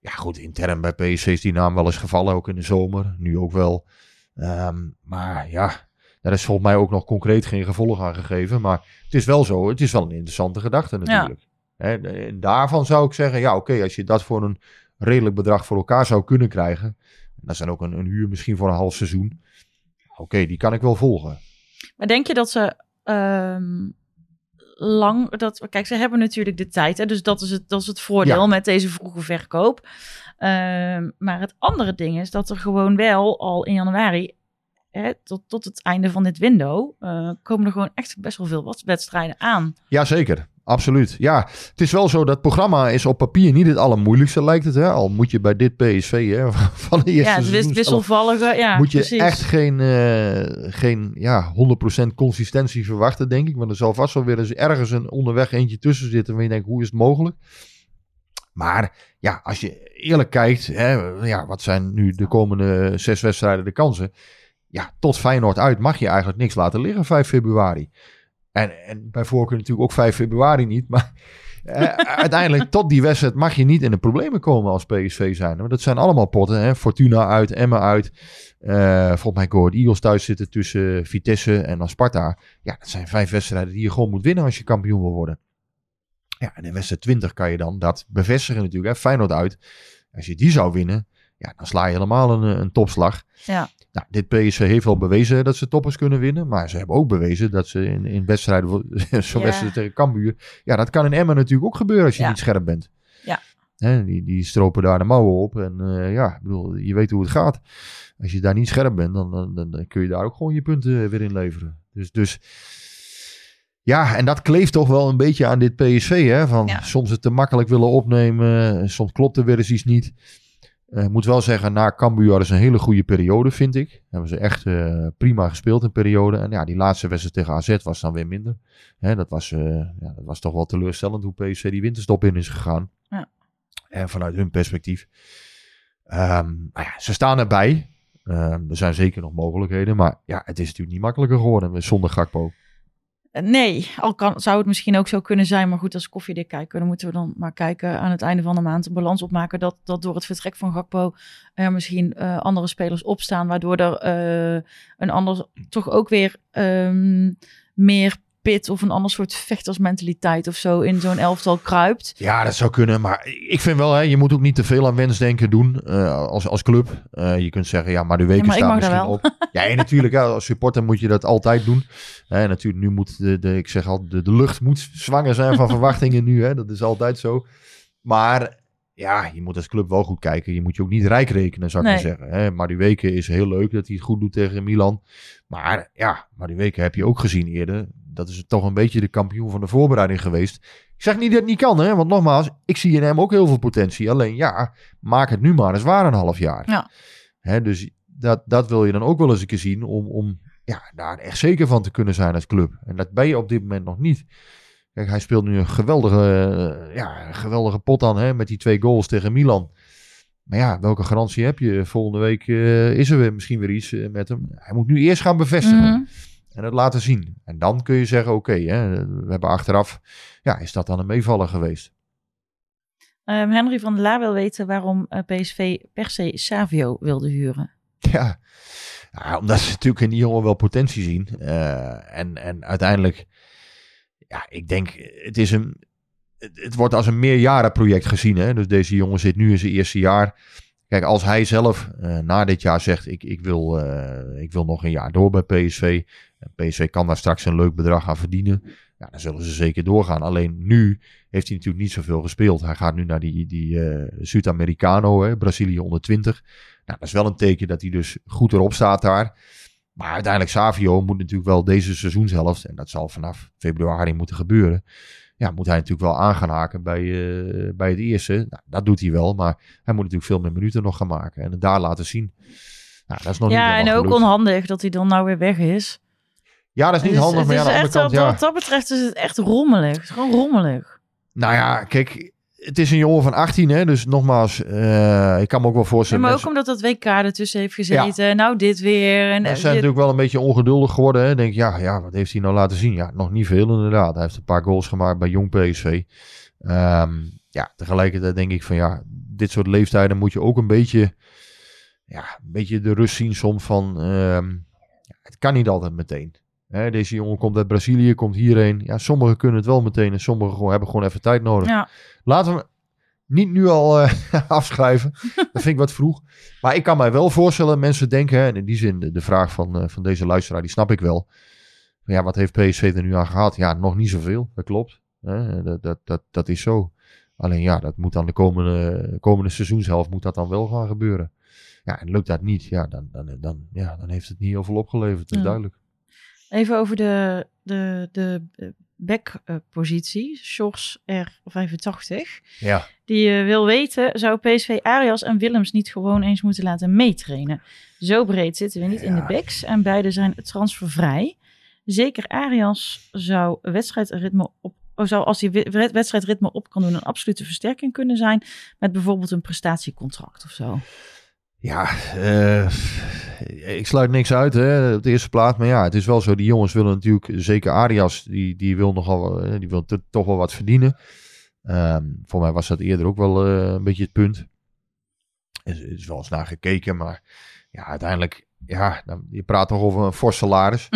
Ja, goed, intern bij PSV is die naam wel eens gevallen, ook in de zomer. Nu ook wel. Ehm, maar ja, daar is volgens mij ook nog concreet geen gevolg aan gegeven. Maar het is wel zo, het is wel een interessante gedachte natuurlijk. Hè, en daarvan zou ik zeggen, ja oké, als je dat voor een redelijk bedrag voor elkaar zou kunnen krijgen. Dat is dan ook een, een huur misschien voor een half seizoen. Oké, die kan ik wel volgen. Maar denk je dat ze ehm, lang... Dat, kijk, ze hebben natuurlijk de tijd, hè, dus dat is het, dat is het voordeel Ja. met deze vroege verkoop. Ehm, maar het andere ding is dat er gewoon wel al in januari... Hè, tot, tot het einde van dit window eh, komen er gewoon echt best wel veel wedstrijden aan. Jazeker, absoluut. Ja, het is wel zo, dat programma is op papier niet het allermoeilijkste lijkt het. Hè? Al moet je bij dit PSV hè, *laughs* van de eerste ja, het wis- wisselvallige, ja, moet je precies. echt geen, eh, geen ja, 100% consistentie verwachten, denk ik. Want er zal vast wel weer eens ergens een onderweg eentje tussen zitten waar je denkt, hoe is het mogelijk? Maar ja, als je eerlijk kijkt, hè, ja, wat zijn nu de komende zes wedstrijden de kansen? Ja, tot Feyenoord uit mag je eigenlijk niks laten liggen 5 februari. En, en bij voorkeur natuurlijk ook 5 februari niet. Maar eh, uiteindelijk tot die wedstrijd mag je niet in de problemen komen als PSV zijn. Want dat zijn allemaal potten. Hè? Fortuna uit, Emma uit. Eh volgens mij Go Ahead Eagles thuis zitten tussen Vitesse en Sparta. Ja, dat zijn vijf wedstrijden die je gewoon moet winnen als je kampioen wil worden. Ja, en in wedstrijd 20 kan je dan dat bevestigen natuurlijk. Hè? Feyenoord uit. Als je die zou winnen, ja, dan sla je helemaal een, een topslag. Ja. Nou, dit PSV heeft wel bewezen dat ze toppers kunnen winnen. Maar ze hebben ook bewezen dat ze in, in wedstrijden, *laughs* zo'n Ja. wedstrijd tegen Cambuur... Ja, dat kan in Emmen natuurlijk ook gebeuren als je Ja. niet scherp bent. Ja. Hè, die, die stropen daar de mouwen op. En eh, ja, ik bedoel, je weet hoe het gaat. Als je daar niet scherp bent, dan, dan, dan, dan kun je daar ook gewoon je punten weer in leveren. Dus, dus ja, en dat kleeft toch wel een beetje aan dit PSV. Hè? Van Ja. soms het te makkelijk willen opnemen. Soms klopt er weer eens iets niet. Eh, Ik moet wel zeggen, na Cambuur hadden ze een hele goede periode, vind ik. Hebben ze echt eh, prima gespeeld in periode. En ja, die laatste wedstrijd tegen AZ was dan weer minder. Hè, dat, was, eh, ja, dat was toch wel teleurstellend hoe PSV die winterstop in is gegaan. Ja. En vanuit hun perspectief. Ehm, nou ja, ze staan erbij. Ehm, er zijn zeker nog mogelijkheden. Maar ja, het is natuurlijk niet makkelijker geworden met zonder Gakpo. Nee, al kan, zou het misschien ook zo kunnen zijn. Maar goed, als koffiedik kijken, dan moeten we dan maar kijken aan het einde van de maand een balans opmaken. Dat, dat door het vertrek van Gakpo er misschien eh, andere spelers opstaan. Waardoor er eh, een ander, toch ook weer ehm, meer pit of een ander soort vechtersmentaliteit of zo in zo'n elftal kruipt. Ja, dat zou kunnen. Maar ik vind wel, hè, je moet ook niet te veel aan wensdenken doen eh, als, als club. Eh, je kunt zeggen, ja, maar de weken Ja, staan misschien op. Ja, en natuurlijk, ja, als supporter moet je dat altijd doen. Hè, natuurlijk, nu moet de, de, ik zeg al, de, de lucht moet zwanger zijn van *laughs* verwachtingen nu. Hè, dat is altijd zo. Maar ja, je moet als club wel goed kijken. Je moet je ook niet rijk rekenen, zou ik Nee. maar zeggen. Hè. Maar die weken is heel leuk dat hij het goed doet tegen Milan. Maar ja, maar die weken heb je ook gezien eerder. Dat is toch een beetje de kampioen van de voorbereiding geweest. Ik zeg niet dat het niet kan, hè? want nogmaals, ik zie in hem ook heel veel potentie. Alleen ja, maak het nu maar eens waar een half jaar. Ja. Hè, dus dat, dat wil je dan ook wel eens een keer zien om, om ja, daar echt zeker van te kunnen zijn als club. En dat ben je op dit moment nog niet. Kijk, hij speelt nu een geweldige, eh, ja, een geweldige pot aan hè, met die twee goals tegen Milan. Maar ja, welke garantie heb je? Volgende week eh, is er weer misschien weer iets eh, met hem. Hij moet nu eerst gaan bevestigen Mhm. En het laten zien. En dan kun je zeggen, oké, we hebben achteraf, ja, is dat dan een meevaller geweest? Ehm, Henry van der Laar wil weten waarom eh, PSV per se Savio wilde huren. Ja. omdat ze natuurlijk in die jongen wel potentie zien. Eh, en, en uiteindelijk, ja, ik denk, het is een, het, het wordt als een meerjarenproject gezien. Hè? Dus deze jongen zit nu in zijn eerste jaar. Kijk, als hij zelf eh, na dit jaar zegt, ik, ik, wil, ik wil nog een jaar door bij PSV. En PSV kan daar straks een leuk bedrag aan verdienen. Ja, dan zullen ze zeker doorgaan. Alleen nu heeft hij natuurlijk niet zoveel gespeeld. Hij gaat nu naar die, die eh Zuid-Americano, Brazilië onder 20. Nou, dat is wel een teken dat hij dus goed erop staat daar. Maar uiteindelijk, Savio moet natuurlijk wel deze seizoenshelft, en dat zal vanaf februari moeten gebeuren. Ja, moet hij natuurlijk wel aan gaan haken bij, eh, bij het eerste. Nou, dat doet hij wel, maar hij moet natuurlijk veel meer minuten nog gaan maken en het daar laten zien. Nou, dat is nog niet Ja, en ook gelukt. onhandig dat hij dan nou weer weg is. Ja, dat is niet handig, maar ja, aan de andere kant, ja. Wat dat betreft is het echt rommelig. Het is gewoon rommelig. Nou ja, kijk, het is een jongen van 18, hè, dus nogmaals, eh, ik kan me ook wel Ja, voorstellen... maar ook mensen- omdat dat WK ertussen heeft gezeten. Nou, dit weer. En, Ze zijn dit- natuurlijk wel een beetje ongeduldig geworden. Hè. Denk, ja, ja, wat heeft hij nou laten zien? Ja, nog niet veel inderdaad. Hij heeft een paar goals gemaakt bij Jong PSV. Ehm, ja, tegelijkertijd denk ik van ja, dit soort leeftijden moet je ook een beetje, ja, een beetje de rust zien soms van, ehm, het kan niet altijd meteen. Hè, deze jongen komt uit Brazilië, komt hierheen. Ja, sommigen kunnen het wel meteen en sommigen gewoon, hebben gewoon even tijd nodig. ja. Laten we niet nu al eh, *laughs* afschrijven. *laughs* Dat vind ik wat vroeg. Maar ik kan mij wel voorstellen, mensen denken, hè, en in die zin de, de vraag van, eh, van deze luisteraar, die snap ik wel. Ja, wat heeft PSV er nu aan gehad? Ja, nog niet zoveel. Dat klopt. Hè, dat, dat, dat, dat is zo. Alleen ja, dat moet dan de komende, komende seizoenshelft moet dat dan wel gaan gebeuren. Ja, en lukt dat niet, ja, dan, dan, dan, ja, dan heeft het niet heel veel opgeleverd. Dat is Ja. duidelijk. Even over de, de, de backpositie. Sjors R85. Ja. Die eh, wil weten, zou PSV Arias en Willems niet gewoon eens moeten laten meetrainen? Zo breed zitten we niet in de backs en beide zijn transfervrij. Zeker Arias zou wedstrijdritme op zou als hij we- wedstrijdritme op kan doen een absolute versterking kunnen zijn met bijvoorbeeld een prestatiecontract of zo. Ja, eh, ik sluit niks uit hè, op de eerste plaats. Maar ja, het is wel zo. Die jongens willen natuurlijk, zeker Arias, die, die wil nogal, eh, die wil toch wel wat verdienen. Ehm, voor mij was dat eerder ook wel eh, een beetje het punt. Er is, is wel eens naar gekeken, maar ja, uiteindelijk, ja, dan, je praat toch over een fors salaris.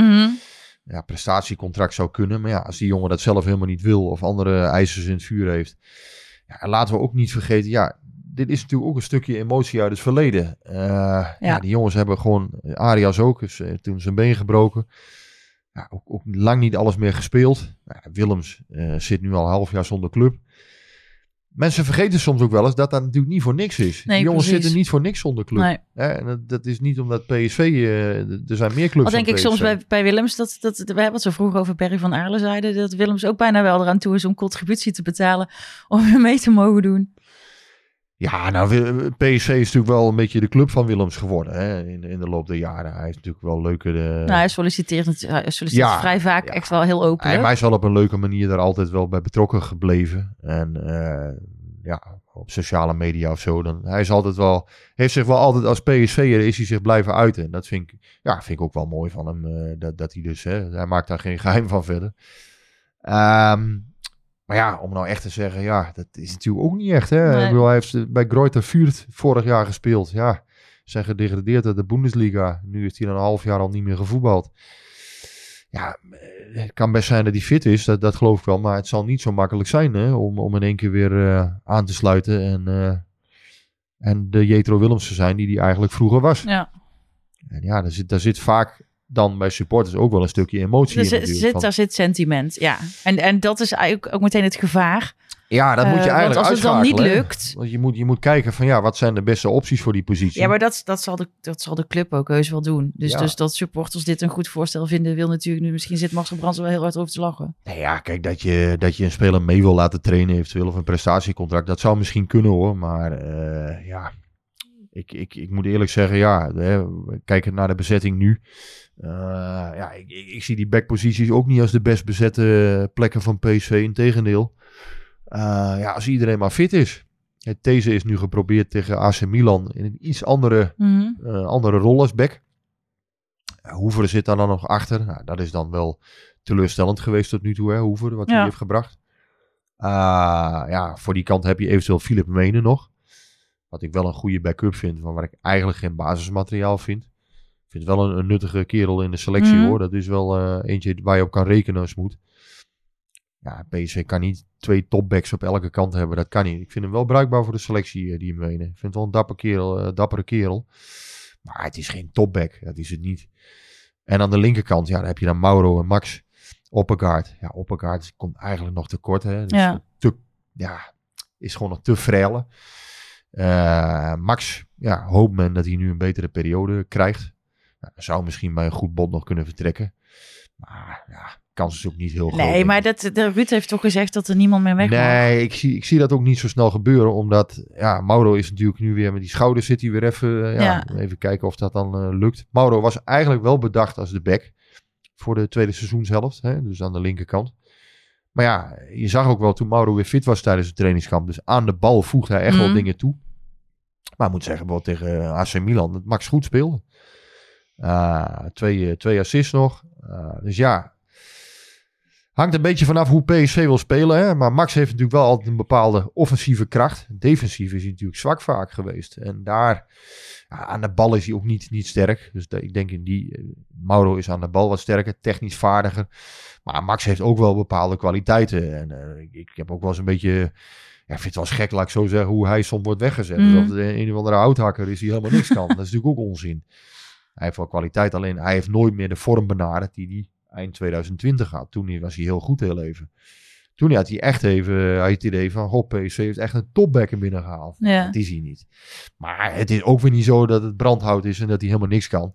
Ja, prestatiecontract zou kunnen. Maar ja, als die jongen dat zelf helemaal niet wil of andere eisen in het vuur heeft. Ja, en laten we ook niet vergeten, ja, dit is natuurlijk ook een stukje emotie uit het verleden. Eh, ja. die jongens hebben gewoon, Arias ook, is eh, toen zijn been gebroken. Ja, ook, ook lang niet alles meer gespeeld. Nou, Willems eh, zit nu al een half jaar zonder club. Mensen vergeten soms ook wel eens dat dat natuurlijk niet voor niks is. Nee, die jongens precies. zitten niet voor niks zonder club. Nee. En dat, dat is niet omdat PSV, er zijn meer clubs Al denk ik soms bij, bij Willems dat, dat we hebben het zo vroeger over Perry van Aarle zeiden, dat Willems ook bijna wel eraan toe is om contributie te betalen om mee te mogen doen. Ja, nou, PSV is natuurlijk wel een beetje de club van Willems geworden hè, in, in de loop der jaren. Hij is natuurlijk wel leuke... eh, nou, hij solliciteert, hij solliciteert Ja, vrij vaak ja. echt wel heel open. hij, hij is wel op een leuke manier daar altijd wel bij betrokken gebleven. En eh, ja, op sociale media of zo. Dan, hij is altijd wel, heeft zich wel altijd als PSV'er is hij zich blijven uiten. En dat vind ik, ja, vind ik ook wel mooi van hem. eh, dat, dat hij dus, hè, hij maakt daar geen geheim van verder. Ehm, maar ja, om nou echt te zeggen, ja, dat is natuurlijk ook niet echt. Hè? Nee. Ik bedoel, hij heeft eh, bij Greuther Fürth vorig jaar gespeeld. Ja, zijn gedegradeerd uit de Bundesliga. Nu heeft hij dan een half jaar al niet meer gevoetbald. Ja, eh, het kan best zijn dat hij fit is, dat, dat geloof ik wel. Maar het zal niet zo makkelijk zijn hè, om, om in één keer weer eh, aan te sluiten. En, en de Jetro Willems te zijn die hij eigenlijk vroeger was. Ja. En ja, daar zit, daar zit vaak dan bij supporters ook wel een stukje emotie Er in. zit, van- daar zit sentiment, ja. En, en dat is eigenlijk ook meteen het gevaar. ja, dat moet je Eh, eigenlijk Want als het dan niet lukt... Want je moet, je moet kijken van ja, wat zijn de beste opties voor die positie. Ja, maar dat, dat, zal de, dat zal de club ook heus wel doen. Dus, Ja. dus dat supporters dit een goed voorstel vinden... wil natuurlijk nu... Misschien zit Marcel Brands wel heel hard over te lachen. Nee, ja, kijk, dat je, dat je een speler mee wil laten trainen eventueel of een prestatiecontract, dat zou misschien kunnen hoor. Maar eh, ja, ik, ik, ik moet eerlijk zeggen, ja, hè, kijkend naar de bezetting nu. eh, ja, ik, ik, ik zie die backposities ook niet als de best bezette plekken van PSV. Integendeel. Eh ja, als iedereen maar fit is. Hè, Deze is nu geprobeerd tegen AC Milan in een iets andere eh, andere rol als back. Uh, Hoever zit daar dan nog achter. Nou, dat is dan wel teleurstellend geweest tot nu toe, hè, Hoever, wat hij heeft gebracht. Ja, voor die kant heb je eventueel Philip Menen nog. Wat ik wel een goede backup vind, maar waar ik eigenlijk geen basismateriaal vind. Ik vind het wel een, een nuttige kerel in de selectie Mhm. hoor. Dat is wel eh, eentje waar je op kan rekenen als moet. Ja, PSV kan niet twee topbacks op elke kant hebben. Dat kan niet. Ik vind hem wel bruikbaar voor de selectie, eh, die hem menen. Ik vind het wel een dapper kerel, eh, dappere kerel. Maar het is geen topback. Dat is het niet. En aan de linkerkant, ja, dan heb je dan Mauro en Max. Oppegaard. Ja, Oppegaard komt eigenlijk nog te kort. Hè. Ja. Te, ja, is gewoon nog te frele. Eh, Max, ja, hoopt men dat hij nu een betere periode krijgt. Nou, zou misschien bij een goed bod nog kunnen vertrekken. Maar ja, kans is ook niet heel groot. Nee, maar dat, de, Ruud heeft toch gezegd dat er niemand meer weg mag? Nee, ik zie, ik zie dat ook niet zo snel gebeuren. Omdat, ja, Mauro is natuurlijk nu weer met die schouders zit hij weer even. eh, ja, Ja. Even kijken of dat dan eh, lukt. Mauro was eigenlijk wel bedacht als de back. Voor de tweede seizoenshelft. Hè, dus aan de linkerkant. Maar ja, je zag ook wel toen Mauro weer fit was tijdens het trainingskamp. Dus aan de bal voegde hij echt wel Mhm. dingen toe. Maar ik moet zeggen, bijvoorbeeld tegen eh, AC Milan, dat Max goed speelde. Ah, twee, eh, twee assists nog. Ah, dus ja, hangt een beetje vanaf hoe PSV wil spelen. Hè? Maar Max heeft natuurlijk wel altijd een bepaalde offensieve kracht. Defensief is hij natuurlijk zwak vaak geweest. En daar, aan de bal is hij ook niet, niet sterk. Dus de- ik denk in die, eh, Mauro is aan de bal wat sterker, technisch vaardiger. Maar Max heeft ook wel bepaalde kwaliteiten. En eh, ik, ik heb ook wel eens een beetje... Ja, ik vind het wel eens gek, laat ik zo zeggen, hoe hij soms wordt weggezet. Alsof het een of andere houthakker is die helemaal niks kan. Dat is natuurlijk ook onzin. Hij heeft wel kwaliteit, alleen hij heeft nooit meer de vorm benaderd die hij eind 2020 had. Toen was hij heel goed heel even. Toen had hij echt even hij had het idee van, goh, PSV heeft echt een topback er binnen gehaald. Ja. Dat is hij niet. Maar het is ook weer niet zo dat het brandhout is en dat hij helemaal niks kan.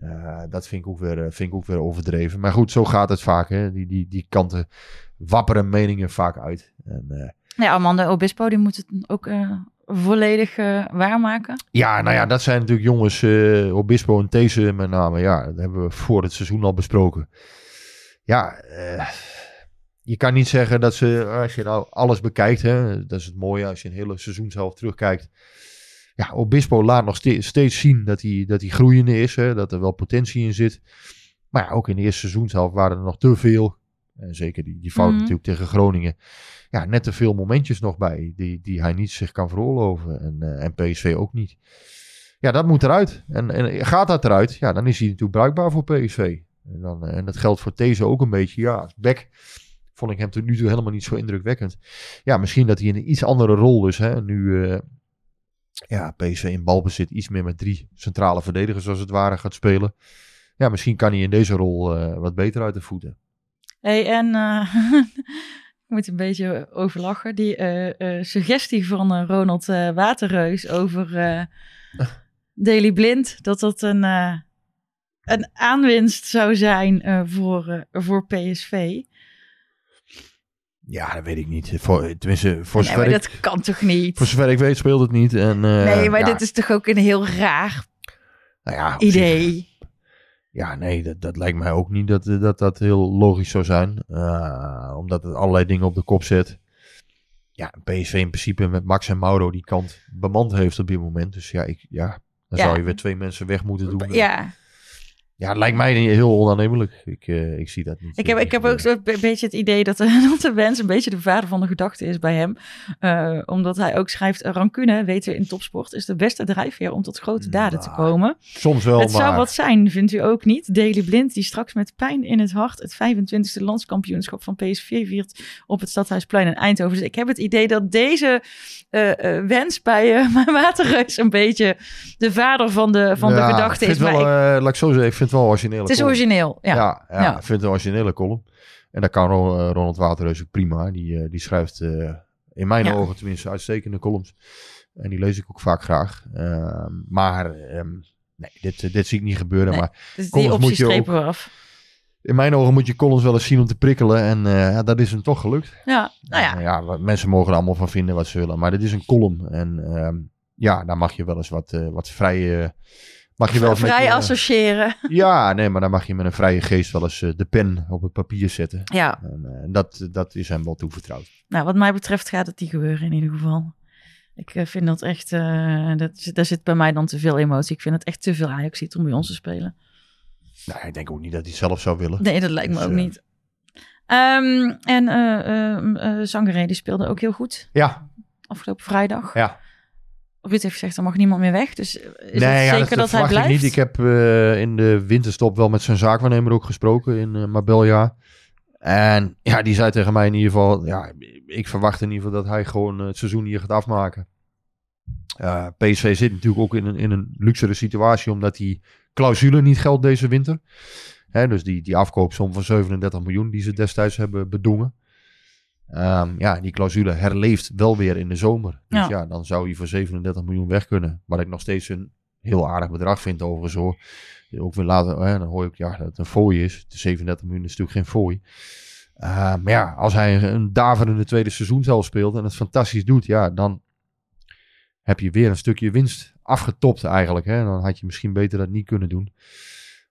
Eh, dat vind ik, ook weer, eh, vind ik ook weer overdreven. Maar goed, zo gaat het vaak. Hè. Die, die, die kanten wapperen meningen vaak uit. En, eh, Ja, Amanda Obispo die moet het ook eh, volledig eh, waarmaken. Ja, nou ja, dat zijn natuurlijk jongens, eh Obispo en These met name. Ja, dat hebben we voor het seizoen al besproken. Ja, eh, je kan niet zeggen dat ze, als je nou alles bekijkt, hè, dat is het mooie als je een hele seizoenshelft terugkijkt. Ja, Obispo laat nog ste- steeds zien dat hij, dat hij groeiende is, hè, dat er wel potentie in zit. Maar ja, ook in de eerste seizoenshelft waren er nog te veel. En zeker die, die fout Mhm. natuurlijk tegen Groningen. Ja, net te veel momentjes nog bij die, die hij niet zich kan veroorloven. En, eh, en PSV ook niet. Ja, dat moet eruit. En, en gaat dat eruit, ja, dan is hij natuurlijk bruikbaar voor PSV. En, dan, eh, en dat geldt voor These ook een beetje. Ja, als back vond ik hem tot nu toe helemaal niet zo indrukwekkend. Ja, misschien dat hij in een iets andere rol dus. Hè, nu eh, ja, PSV in balbezit iets meer met drie centrale verdedigers als het ware gaat spelen. Ja, misschien kan hij in deze rol eh, wat beter uit de voeten. Hey, en eh, *laughs* ik moet een beetje overlachen. Die suggestie van Ronald Waterreus over eh Daily Blind. Dat dat een, een aanwinst zou zijn voor, voor PSV. Ja, dat weet ik niet. Voor, tenminste, voor Nee, zover, maar ik, dat kan toch niet? voor zover ik weet speelt het niet. En, eh, nee, maar ja, dit is toch ook een heel raar nou ja, zich- idee. Ja, nee, dat, dat lijkt mij ook niet dat, dat dat heel logisch zou zijn. Eh, omdat het allerlei dingen op de kop zet. ja, PSV in principe met Max en Mauro die kant bemand heeft op dit moment. Dus ja, ik, ja dan Ja. zou je weer twee mensen weg moeten doen. Ja, Ja, het lijkt mij heel onaannemelijk. Ik, eh, ik zie dat niet. ik heb, ik heb ook be- beetje het idee dat, de- *laughs* dat de wens een beetje de vader van de gedachte is bij hem. Eh, omdat hij ook schrijft, rancune, weten we in topsport, is de beste drijfveer om tot grote daden te Nou, komen. Soms wel, het maar... zou wat zijn, vindt u ook niet? Daily Blind, die straks met pijn in het hart het 25e landskampioenschap van PSV viert op het Stadhuisplein in Eindhoven. Dus ik heb het idee dat deze eh, wens bij eh *laughs* Waterreus een beetje de vader van de, van Ja, de gedachte is. Maar wel, ik- laat ik zo zeggen, vind het wel origineel. het is origineel, ja. Ja, ja, Ja. ik vind het een originele column. En dat kan eh, Ronald Waterreus ook prima. Die, eh, die schrijft eh, in mijn Ja. ogen tenminste uitstekende columns. En die lees ik ook vaak graag. Ehm, maar ehm, nee, dit, dit zie ik niet gebeuren. Nee. Maar Dus die Columns optie moet je strepen we af. in mijn ogen moet je columns wel eens zien om te prikkelen. En ja, dat is hem toch gelukt. Ja, nou ja. En, ja, wat- mensen mogen er allemaal van vinden wat ze willen. Maar dit is een column. En ehm, ja, daar mag je wel eens wat, wat vrij... eh, mag je wel Vrij je- associëren. Ja, nee, maar dan mag je met een vrije geest wel eens eh, de pen op het papier zetten. Ja, En eh, dat, dat is hem wel toevertrouwd. nou wat mij betreft gaat het niet gebeuren in ieder geval. Ik eh, vind dat echt, eh, dat, zit- daar zit bij mij dan te veel emotie. Ik vind het echt te veel Ajax om bij ons te spelen. Nou, ik denk ook niet dat hij het zelf zou willen. Nee, dat lijkt me Dus, ook eh, niet. Ehm, en eh eh eh, Sangaré, die speelde ook heel goed Ja, afgelopen vrijdag. ja. Ruud heeft gezegd, er mag niemand meer weg. Dus eh, is nee, het ja, zeker dat, hij verwacht blijft? Ik, niet. ik heb eh, in de winterstop wel met zijn zaakwaarnemer ook gesproken in eh Marbella. En ja, die zei tegen mij in ieder geval, ja, ik verwacht in ieder geval dat hij gewoon het seizoen hier gaat afmaken. Eh, PSV zit natuurlijk ook in een, in een luxere situatie, omdat die clausule niet geldt deze winter. Hè, dus die, die afkoopsom van 37 miljoen die ze destijds hebben bedongen. Ehm, ja, die clausule herleeft wel weer in de zomer. Dus Ja. ja. dan zou hij voor 37 miljoen weg kunnen. Wat ik nog steeds een heel aardig bedrag vind overigens hoor. Ook weer later, hè, dan hoor ik ja, dat het een fooi is. De 37 miljoen is natuurlijk geen fooi. Uh, maar ja, als hij een daverende tweede seizoen zelf speelt en het fantastisch doet, ja, dan heb je weer een stukje winst afgetopt eigenlijk. Hè? Dan had je misschien beter dat niet kunnen doen.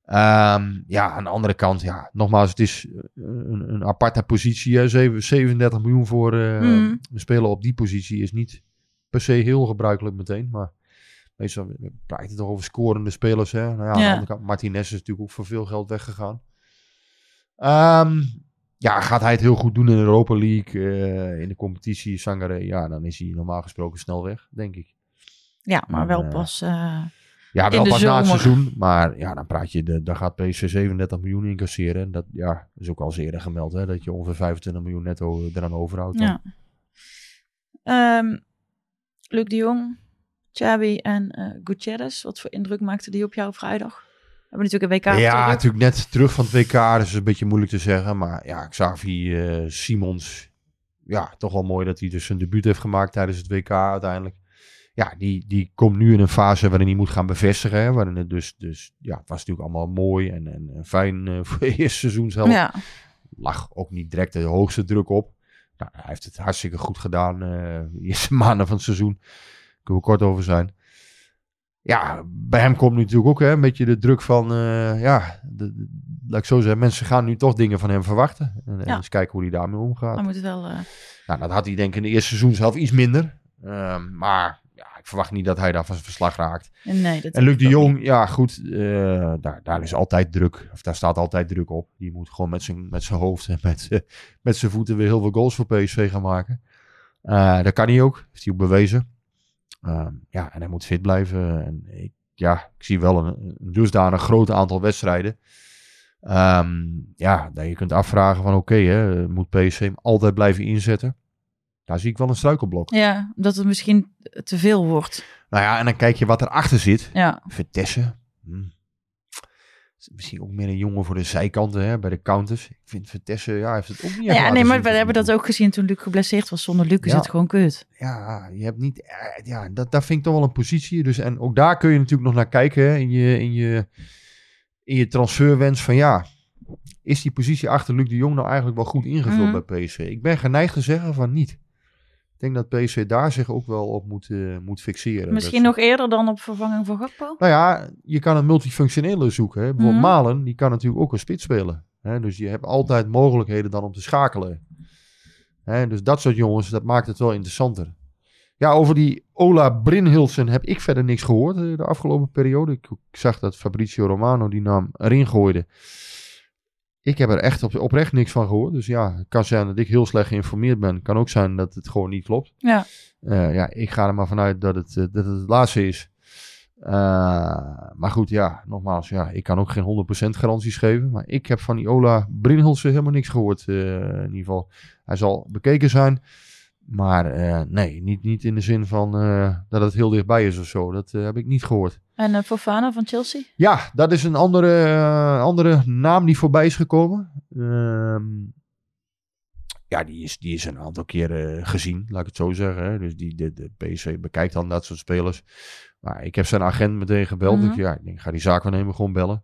Um, ja, aan de andere kant, ja, nogmaals, het is een, een aparte positie. Hè? 37 miljoen voor uh, mm. een speler op die positie is niet per se heel gebruikelijk meteen. Maar meestal praat je toch over scorende spelers. Hè? Nou ja, aan ja. de andere kant, Martinez is natuurlijk ook voor veel geld weggegaan. Um, ja, gaat hij het heel goed doen in de Europa League, uh, in de competitie, Sangare, ja, dan is hij normaal gesproken snel weg, denk ik. Ja, maar wel pas. Uh, ja, wel pas na het seizoen. Maar ja, dan praat je, de, dan gaat PSV 37 miljoen incasseren. En dat ja, is ook al eens eerder gemeld, hè, dat je ongeveer 25 miljoen netto eraan overhoudt. Dan. Ja. Um, Luc de Jong, Chabi en uh, Gutierrez, wat voor indruk maakte die op jou vrijdag? We hebben natuurlijk een WK. Ja, natuurlijk net terug van het WK. Dus een beetje moeilijk te zeggen. Maar ja, Xavi uh, Simons. Ja, toch wel mooi dat hij dus zijn debuut heeft gemaakt tijdens het WK uiteindelijk. Ja, die, die komt nu in een fase waarin hij moet gaan bevestigen. Hè, waarin het dus, dus ja, het was natuurlijk allemaal mooi en, en, en fijn uh, *laughs* voor het eerste seizoen zelf. Ja. Lag ook niet direct de hoogste druk op. Nou, hij heeft het hartstikke goed gedaan. Uh, de *laughs* eerste maanden van het seizoen. Daar kunnen we kort over zijn ja, bij hem komt nu natuurlijk ook hè, een beetje de druk van, uh, ja, de, de, laat ik zo zeggen, mensen gaan nu toch dingen van hem verwachten. En, eens kijken hoe hij daarmee omgaat. Hij moet wel... Nou, dat had hij denk ik in de eerste seizoen zelf iets minder. Uh, maar ik verwacht niet dat hij daar van zijn verslag raakt. Nee, dat en Luc de Jong, niet. ja goed, uh, daar, daar is altijd druk, of daar staat altijd druk op. Die moet gewoon met zijn, met zijn hoofd en met, *laughs* met zijn voeten weer heel veel goals voor PSV gaan maken. Uh, dat kan hij ook, heeft hij ook bewezen. Uh, ja, en hij moet fit blijven. En ik, ja, ik zie wel een, een dusdanig groot aantal wedstrijden. Um, ja, dat je kunt afvragen van oké, okay, moet PSV hem altijd blijven inzetten? Daar zie ik wel een struikelblok. Ja, dat het misschien te veel wordt. Nou ja, en dan kijk je wat erachter zit. Ja. Vitesse. Hm. Misschien ook meer een jongen voor de zijkanten, hè, bij de counters. Ik vind Vitesse, ja, heeft het ook niet Ja, nee, maar we hebben dat ook gezien toen Luc geblesseerd was. Zonder Luc is Ja. het gewoon kut. Ja, je hebt niet, eh, ja, dat, dat vind ik toch wel een positie. Dus, en ook daar kun je natuurlijk nog naar kijken hè, in, je, in, je, in je transferwens van ja, is die positie achter Luc de Jong nou eigenlijk wel goed ingevuld Mhm. bij PSV? Ik ben geneigd te zeggen van niet. Ik denk dat PSV daar zich ook wel op moet, uh, moet fixeren. Misschien nog eerder dan op vervanging van Gakpo? Nou ja, je kan een multifunctionele zoeken. Hè. Bijvoorbeeld Mhm. Malen, die kan natuurlijk ook een spits spelen. Hè. Dus je hebt altijd mogelijkheden dan om te schakelen. Hè, dus dat soort jongens, dat maakt het wel interessanter. Ja, over die Ola Brinhilsen heb ik verder niks gehoord eh, de afgelopen periode. Ik, ik zag dat Fabrizio Romano die naam erin gooide. Ik heb er echt op, oprecht niks van gehoord. Dus ja, het kan zijn dat ik heel slecht geïnformeerd ben. kan ook zijn dat het gewoon niet klopt. Ja. Eh, ja, ik ga er maar vanuit dat het, eh, dat het het laatste is. Eh, maar goed, ja, nogmaals, ja, ik kan ook geen 100% garanties geven. Maar ik heb van die Ola Brinhilsen helemaal niks gehoord. eh, in ieder geval, hij zal bekeken zijn. Maar eh, nee, niet, niet in de zin van eh, dat het heel dichtbij is of zo. Dat eh, heb ik niet gehoord. En Fofana van Chelsea? Ja, dat is een andere, andere naam die voorbij is gekomen. Ehm, ja, die is, die is een aantal keren gezien, laat ik het zo zeggen. Hè. Dus die, de, de PSV bekijkt dan dat soort spelers. Maar ik heb zijn agent meteen gebeld. Mhm. ik, ja, ik denk, ga die zaakwaarnemer gewoon bellen.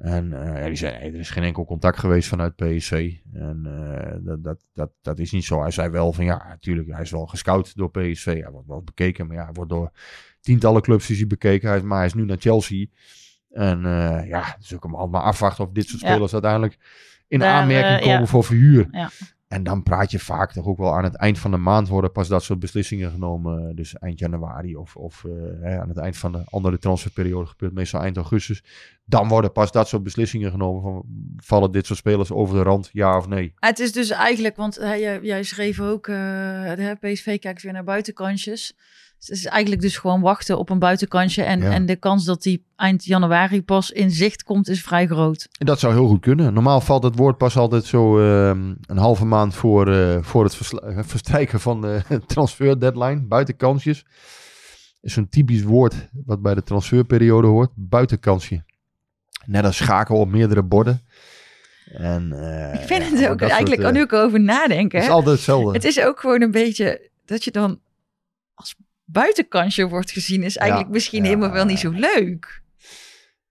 En ja, die zei, nee, er is geen enkel contact geweest vanuit PSV. En eh, dat, dat, dat, dat is niet zo. Hij zei wel van, ja, natuurlijk, hij is wel gescout door PSV. Hij wordt wel bekeken, maar ja, hij wordt door tientallen clubs is hij bekeken. Hij is, maar hij is nu naar Chelsea. En eh, ja, dus ook hem maar afwachten of dit soort Ja. spelers uiteindelijk in Daar, aanmerking komen voor verhuur. En dan praat je vaak toch ook wel aan het eind van de maand worden pas dat soort beslissingen genomen. Dus eind januari of, of eh, hè, aan het eind van de andere transferperiode gebeurt meestal eind augustus. Dan worden pas dat soort beslissingen genomen van vallen dit soort spelers over de rand, ja of nee. Het is dus eigenlijk, want eh, jij, jij schreef ook, eh, de PSV kijkt weer naar buitenkantjes. Dus het is eigenlijk dus gewoon wachten op een buitenkantje. En, Ja. en de kans dat die eind januari pas in zicht komt is vrij groot. En dat zou heel goed kunnen. Normaal valt het woord pas altijd zo ehm, een halve maand voor, eh, voor het *laughs* verstrijken van de *laughs* transfer deadline. Buitenkansjes. Is zo'n typisch woord wat bij de transferperiode hoort. Buitenkansje. Net als schaken op meerdere borden. En, eh, ik vind ja, het ook eigenlijk, soort, nu eh, ik erover nadenken. Het is altijd hetzelfde. Het is ook gewoon een beetje dat je dan als buitenkansje wordt gezien, is eigenlijk misschien ja, helemaal wel niet zo leuk.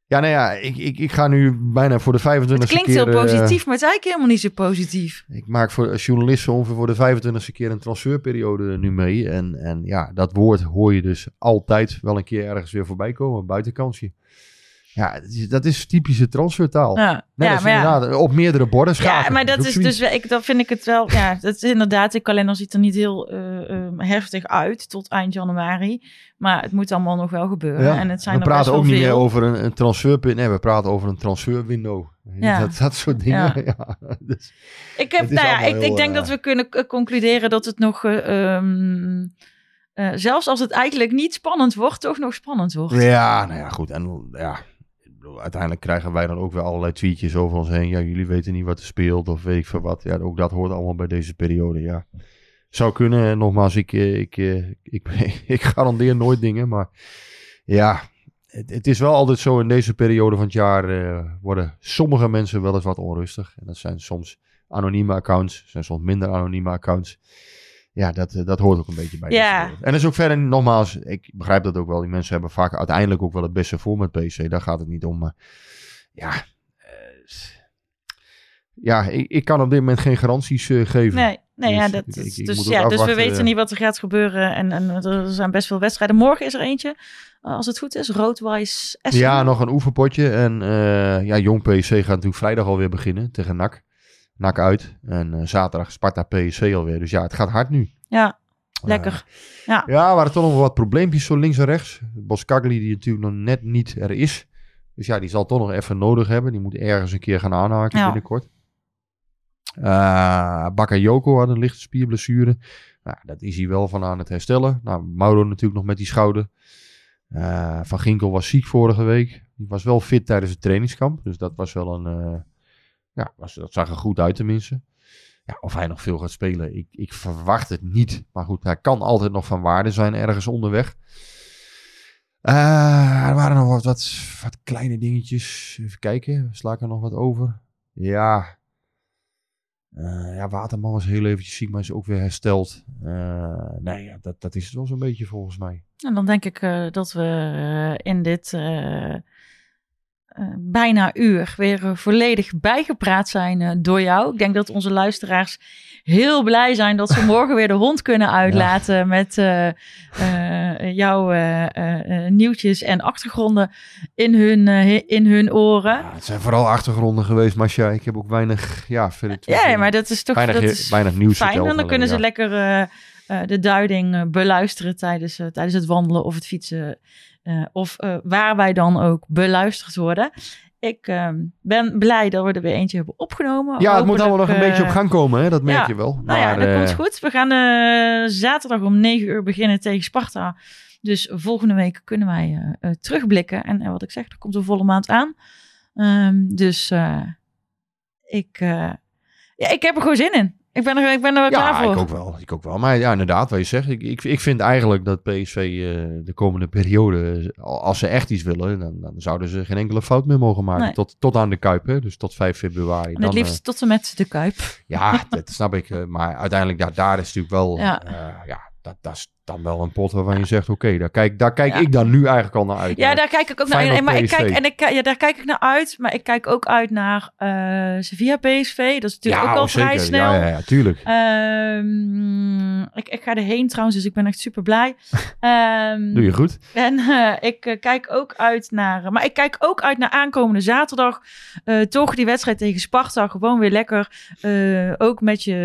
Ja, nou ja, ik, ik, ik ga nu bijna voor de 25 Het e klinkt keer... heel eh, positief, maar het is eigenlijk helemaal niet zo positief. Ik maak voor als journalist zo ongeveer voor de 25e keer een transferperiode nu mee. En, en ja, dat woord hoor je dus altijd wel een keer ergens weer voorbij komen. Buitenkansje. Ja, dat is, typische transfertaal. Ja, ja maar ja. op meerdere borden schaken. Ja, maar dat is dus, ik, dat vind ik het wel, ja, dat is inderdaad, de kalender ziet er niet heel eh, eh, heftig uit tot eind januari. Maar het moet allemaal nog wel gebeuren. Ja, En het zijn we er praten ook niet meer over een, een transferpunt. Nee, we praten over een transferwindow. Ja. Dat, dat soort dingen. Ja. *laughs* Dus, Ik, heb, nou ja, ik, heel, ik denk eh, dat we kunnen concluderen dat het nog, eh, ehm, eh, zelfs als het eigenlijk niet spannend wordt, toch nog spannend wordt. Ja, nou ja, goed. En ja, uiteindelijk krijgen wij dan ook weer allerlei tweetjes over ons heen. Ja, jullie weten niet wat er speelt of weet ik veel wat. Ja, ook dat hoort allemaal bij deze periode, ja. Zou kunnen. En Nogmaals, ik, eh, ik, eh, ik, *laughs* ik garandeer nooit dingen, maar ja... Het, het is wel altijd zo in deze periode van het jaar eh, worden sommige mensen wel eens wat onrustig. En dat zijn soms anonieme accounts, zijn soms minder anonieme accounts. Ja, dat, eh, dat hoort ook een beetje bij. Ja. En dat is ook verder, nogmaals, ik begrijp dat ook wel. Die mensen hebben vaak uiteindelijk ook wel het beste voor met PC. Daar gaat het niet om. Maar ja, eh, ja ik, ik kan op dit moment geen garanties eh, geven. Nee, nee ja, Dus dat, ik- is- ik dus, ja, dus we weten niet wat er gaat gebeuren. En, en er zijn best veel wedstrijden. Morgen is er eentje, als het goed is, Roodwijs Essen. Ja, nog een oefenpotje. En ja, Jong PSC gaat natuurlijk vrijdag alweer beginnen tegen NAC. NAC uit. En eh, zaterdag Sparta PSC alweer. Dus ja, het gaat hard nu. Ja, lekker. Ja, er waren toch nog wat probleempjes zo links en rechts. Boskagli die natuurlijk nog net niet er is. Dus ja, die zal toch nog even nodig hebben. Die moet ergens een keer gaan aanhaken Ja. binnenkort. Uh, Bakayoko had een lichte spierblessure. Nou, dat is hij wel van aan het herstellen. Nou, Mauro natuurlijk nog met die schouder. Eh, van Ginkel was ziek vorige week. Die was wel fit tijdens het trainingskamp. Dus dat was wel een... ja, was, dat zag er goed uit tenminste. Ja, of hij nog veel gaat spelen, ik, ik verwacht het niet. Maar goed, hij kan altijd nog van waarde zijn ergens onderweg. Eh, er waren nog wat, wat, wat kleine dingetjes. Even kijken, sla ik er nog wat over? Ja. Eh, ja, Waterman was heel eventjes ziek, maar is ook weer hersteld. Eh, nee, ja, dat, dat is het wel zo'n beetje volgens mij. En dan denk ik dat we in dit bijna uur weer eh, volledig bijgepraat zijn eh, door jou. Ik denk dat onze luisteraars heel blij zijn dat ze *laughs* morgen weer de hond kunnen uitlaten met eh, eh, jouw eh, eh, eh, nieuwtjes en achtergronden in hun, eh, in hun oren. Ja, het zijn vooral achtergronden geweest, Masha. Ik heb ook weinig, ja, verder Ja, maar dat is toch weinig, dat is weinig nieuws fijn. En dan kunnen ze ja. lekker eh, eh, de duiding eh, beluisteren tijdens, eh, tijdens het wandelen of het fietsen. Eh, of eh, waar wij dan ook beluisterd worden. Ik eh, ben blij dat we er weer eentje hebben opgenomen. Ja, het moet allemaal nog een beetje op eh, gang komen, hè? dat merk ja. je wel. Nou ja, Maar, dat komt goed. We gaan zaterdag om 9 uur beginnen tegen Sparta. Dus volgende week kunnen wij terugblikken. En, wat ik zeg, er komt een volle maand aan. Ehm, dus ik, ja, ik heb er gewoon zin in. Ik ben er, ik ben er klaar Ja, voor. ik ook wel. Ik ook wel. Maar ja, inderdaad, wat je zegt. Ik, ik, ik vind eigenlijk dat PSV eh, de komende periode, als ze echt iets willen, dan, dan zouden ze geen enkele fout meer mogen maken. Nee. Tot, tot aan de Kuip, hè? dus tot 5 februari. En het liefst eh, tot en met de Kuip. ja, dat snap ik. eh, maar uiteindelijk, ja, daar is natuurlijk wel, Ja. ja, ja dat, dat is dan wel een pot waarvan je zegt, oké, daar kijk, daar kijk Ja. ik dan nu eigenlijk al naar uit. Ja, daar kijk ik ook naar uit. Maar ik kijk, en ik, ja, daar kijk ik naar uit. Maar ik kijk ook uit naar eh Sevilla PSV. Dat is natuurlijk ja, ook al oh, vrij snel. Ja, ja, ja, tuurlijk. Ehm, ik, ik ga erheen trouwens, dus ik ben echt super blij. *laughs* Ehm, Doe je goed. En eh, ik eh, kijk ook uit naar. Maar ik kijk ook uit naar aankomende zaterdag. Toch die wedstrijd tegen Sparta. Gewoon weer lekker. ook met je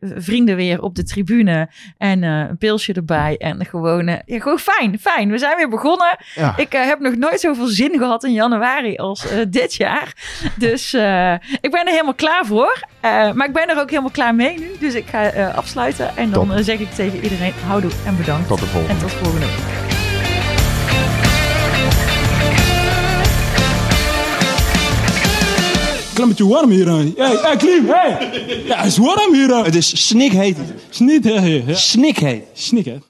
vrienden weer op de tribune. En een pilsje erbij. En gewoon. eh, ja, gewoon fijn. Fijn. We zijn weer begonnen. Ja. Ik eh, heb nog nooit zoveel zin gehad in januari als eh, dit jaar. Dus ik ben er helemaal klaar voor. Maar ik ben er ook helemaal klaar mee nu. Dus ik ga afsluiten. En dan Top. zeg ik tegen iedereen: houdoe en bedankt. Tot de volgende. En tot volgende week. Klimmetje warm hier aan. Hey, Klim, hey! Ja, het is warm hier aan. Het is snikheet. Snikheet. Snikheet. Snikheet.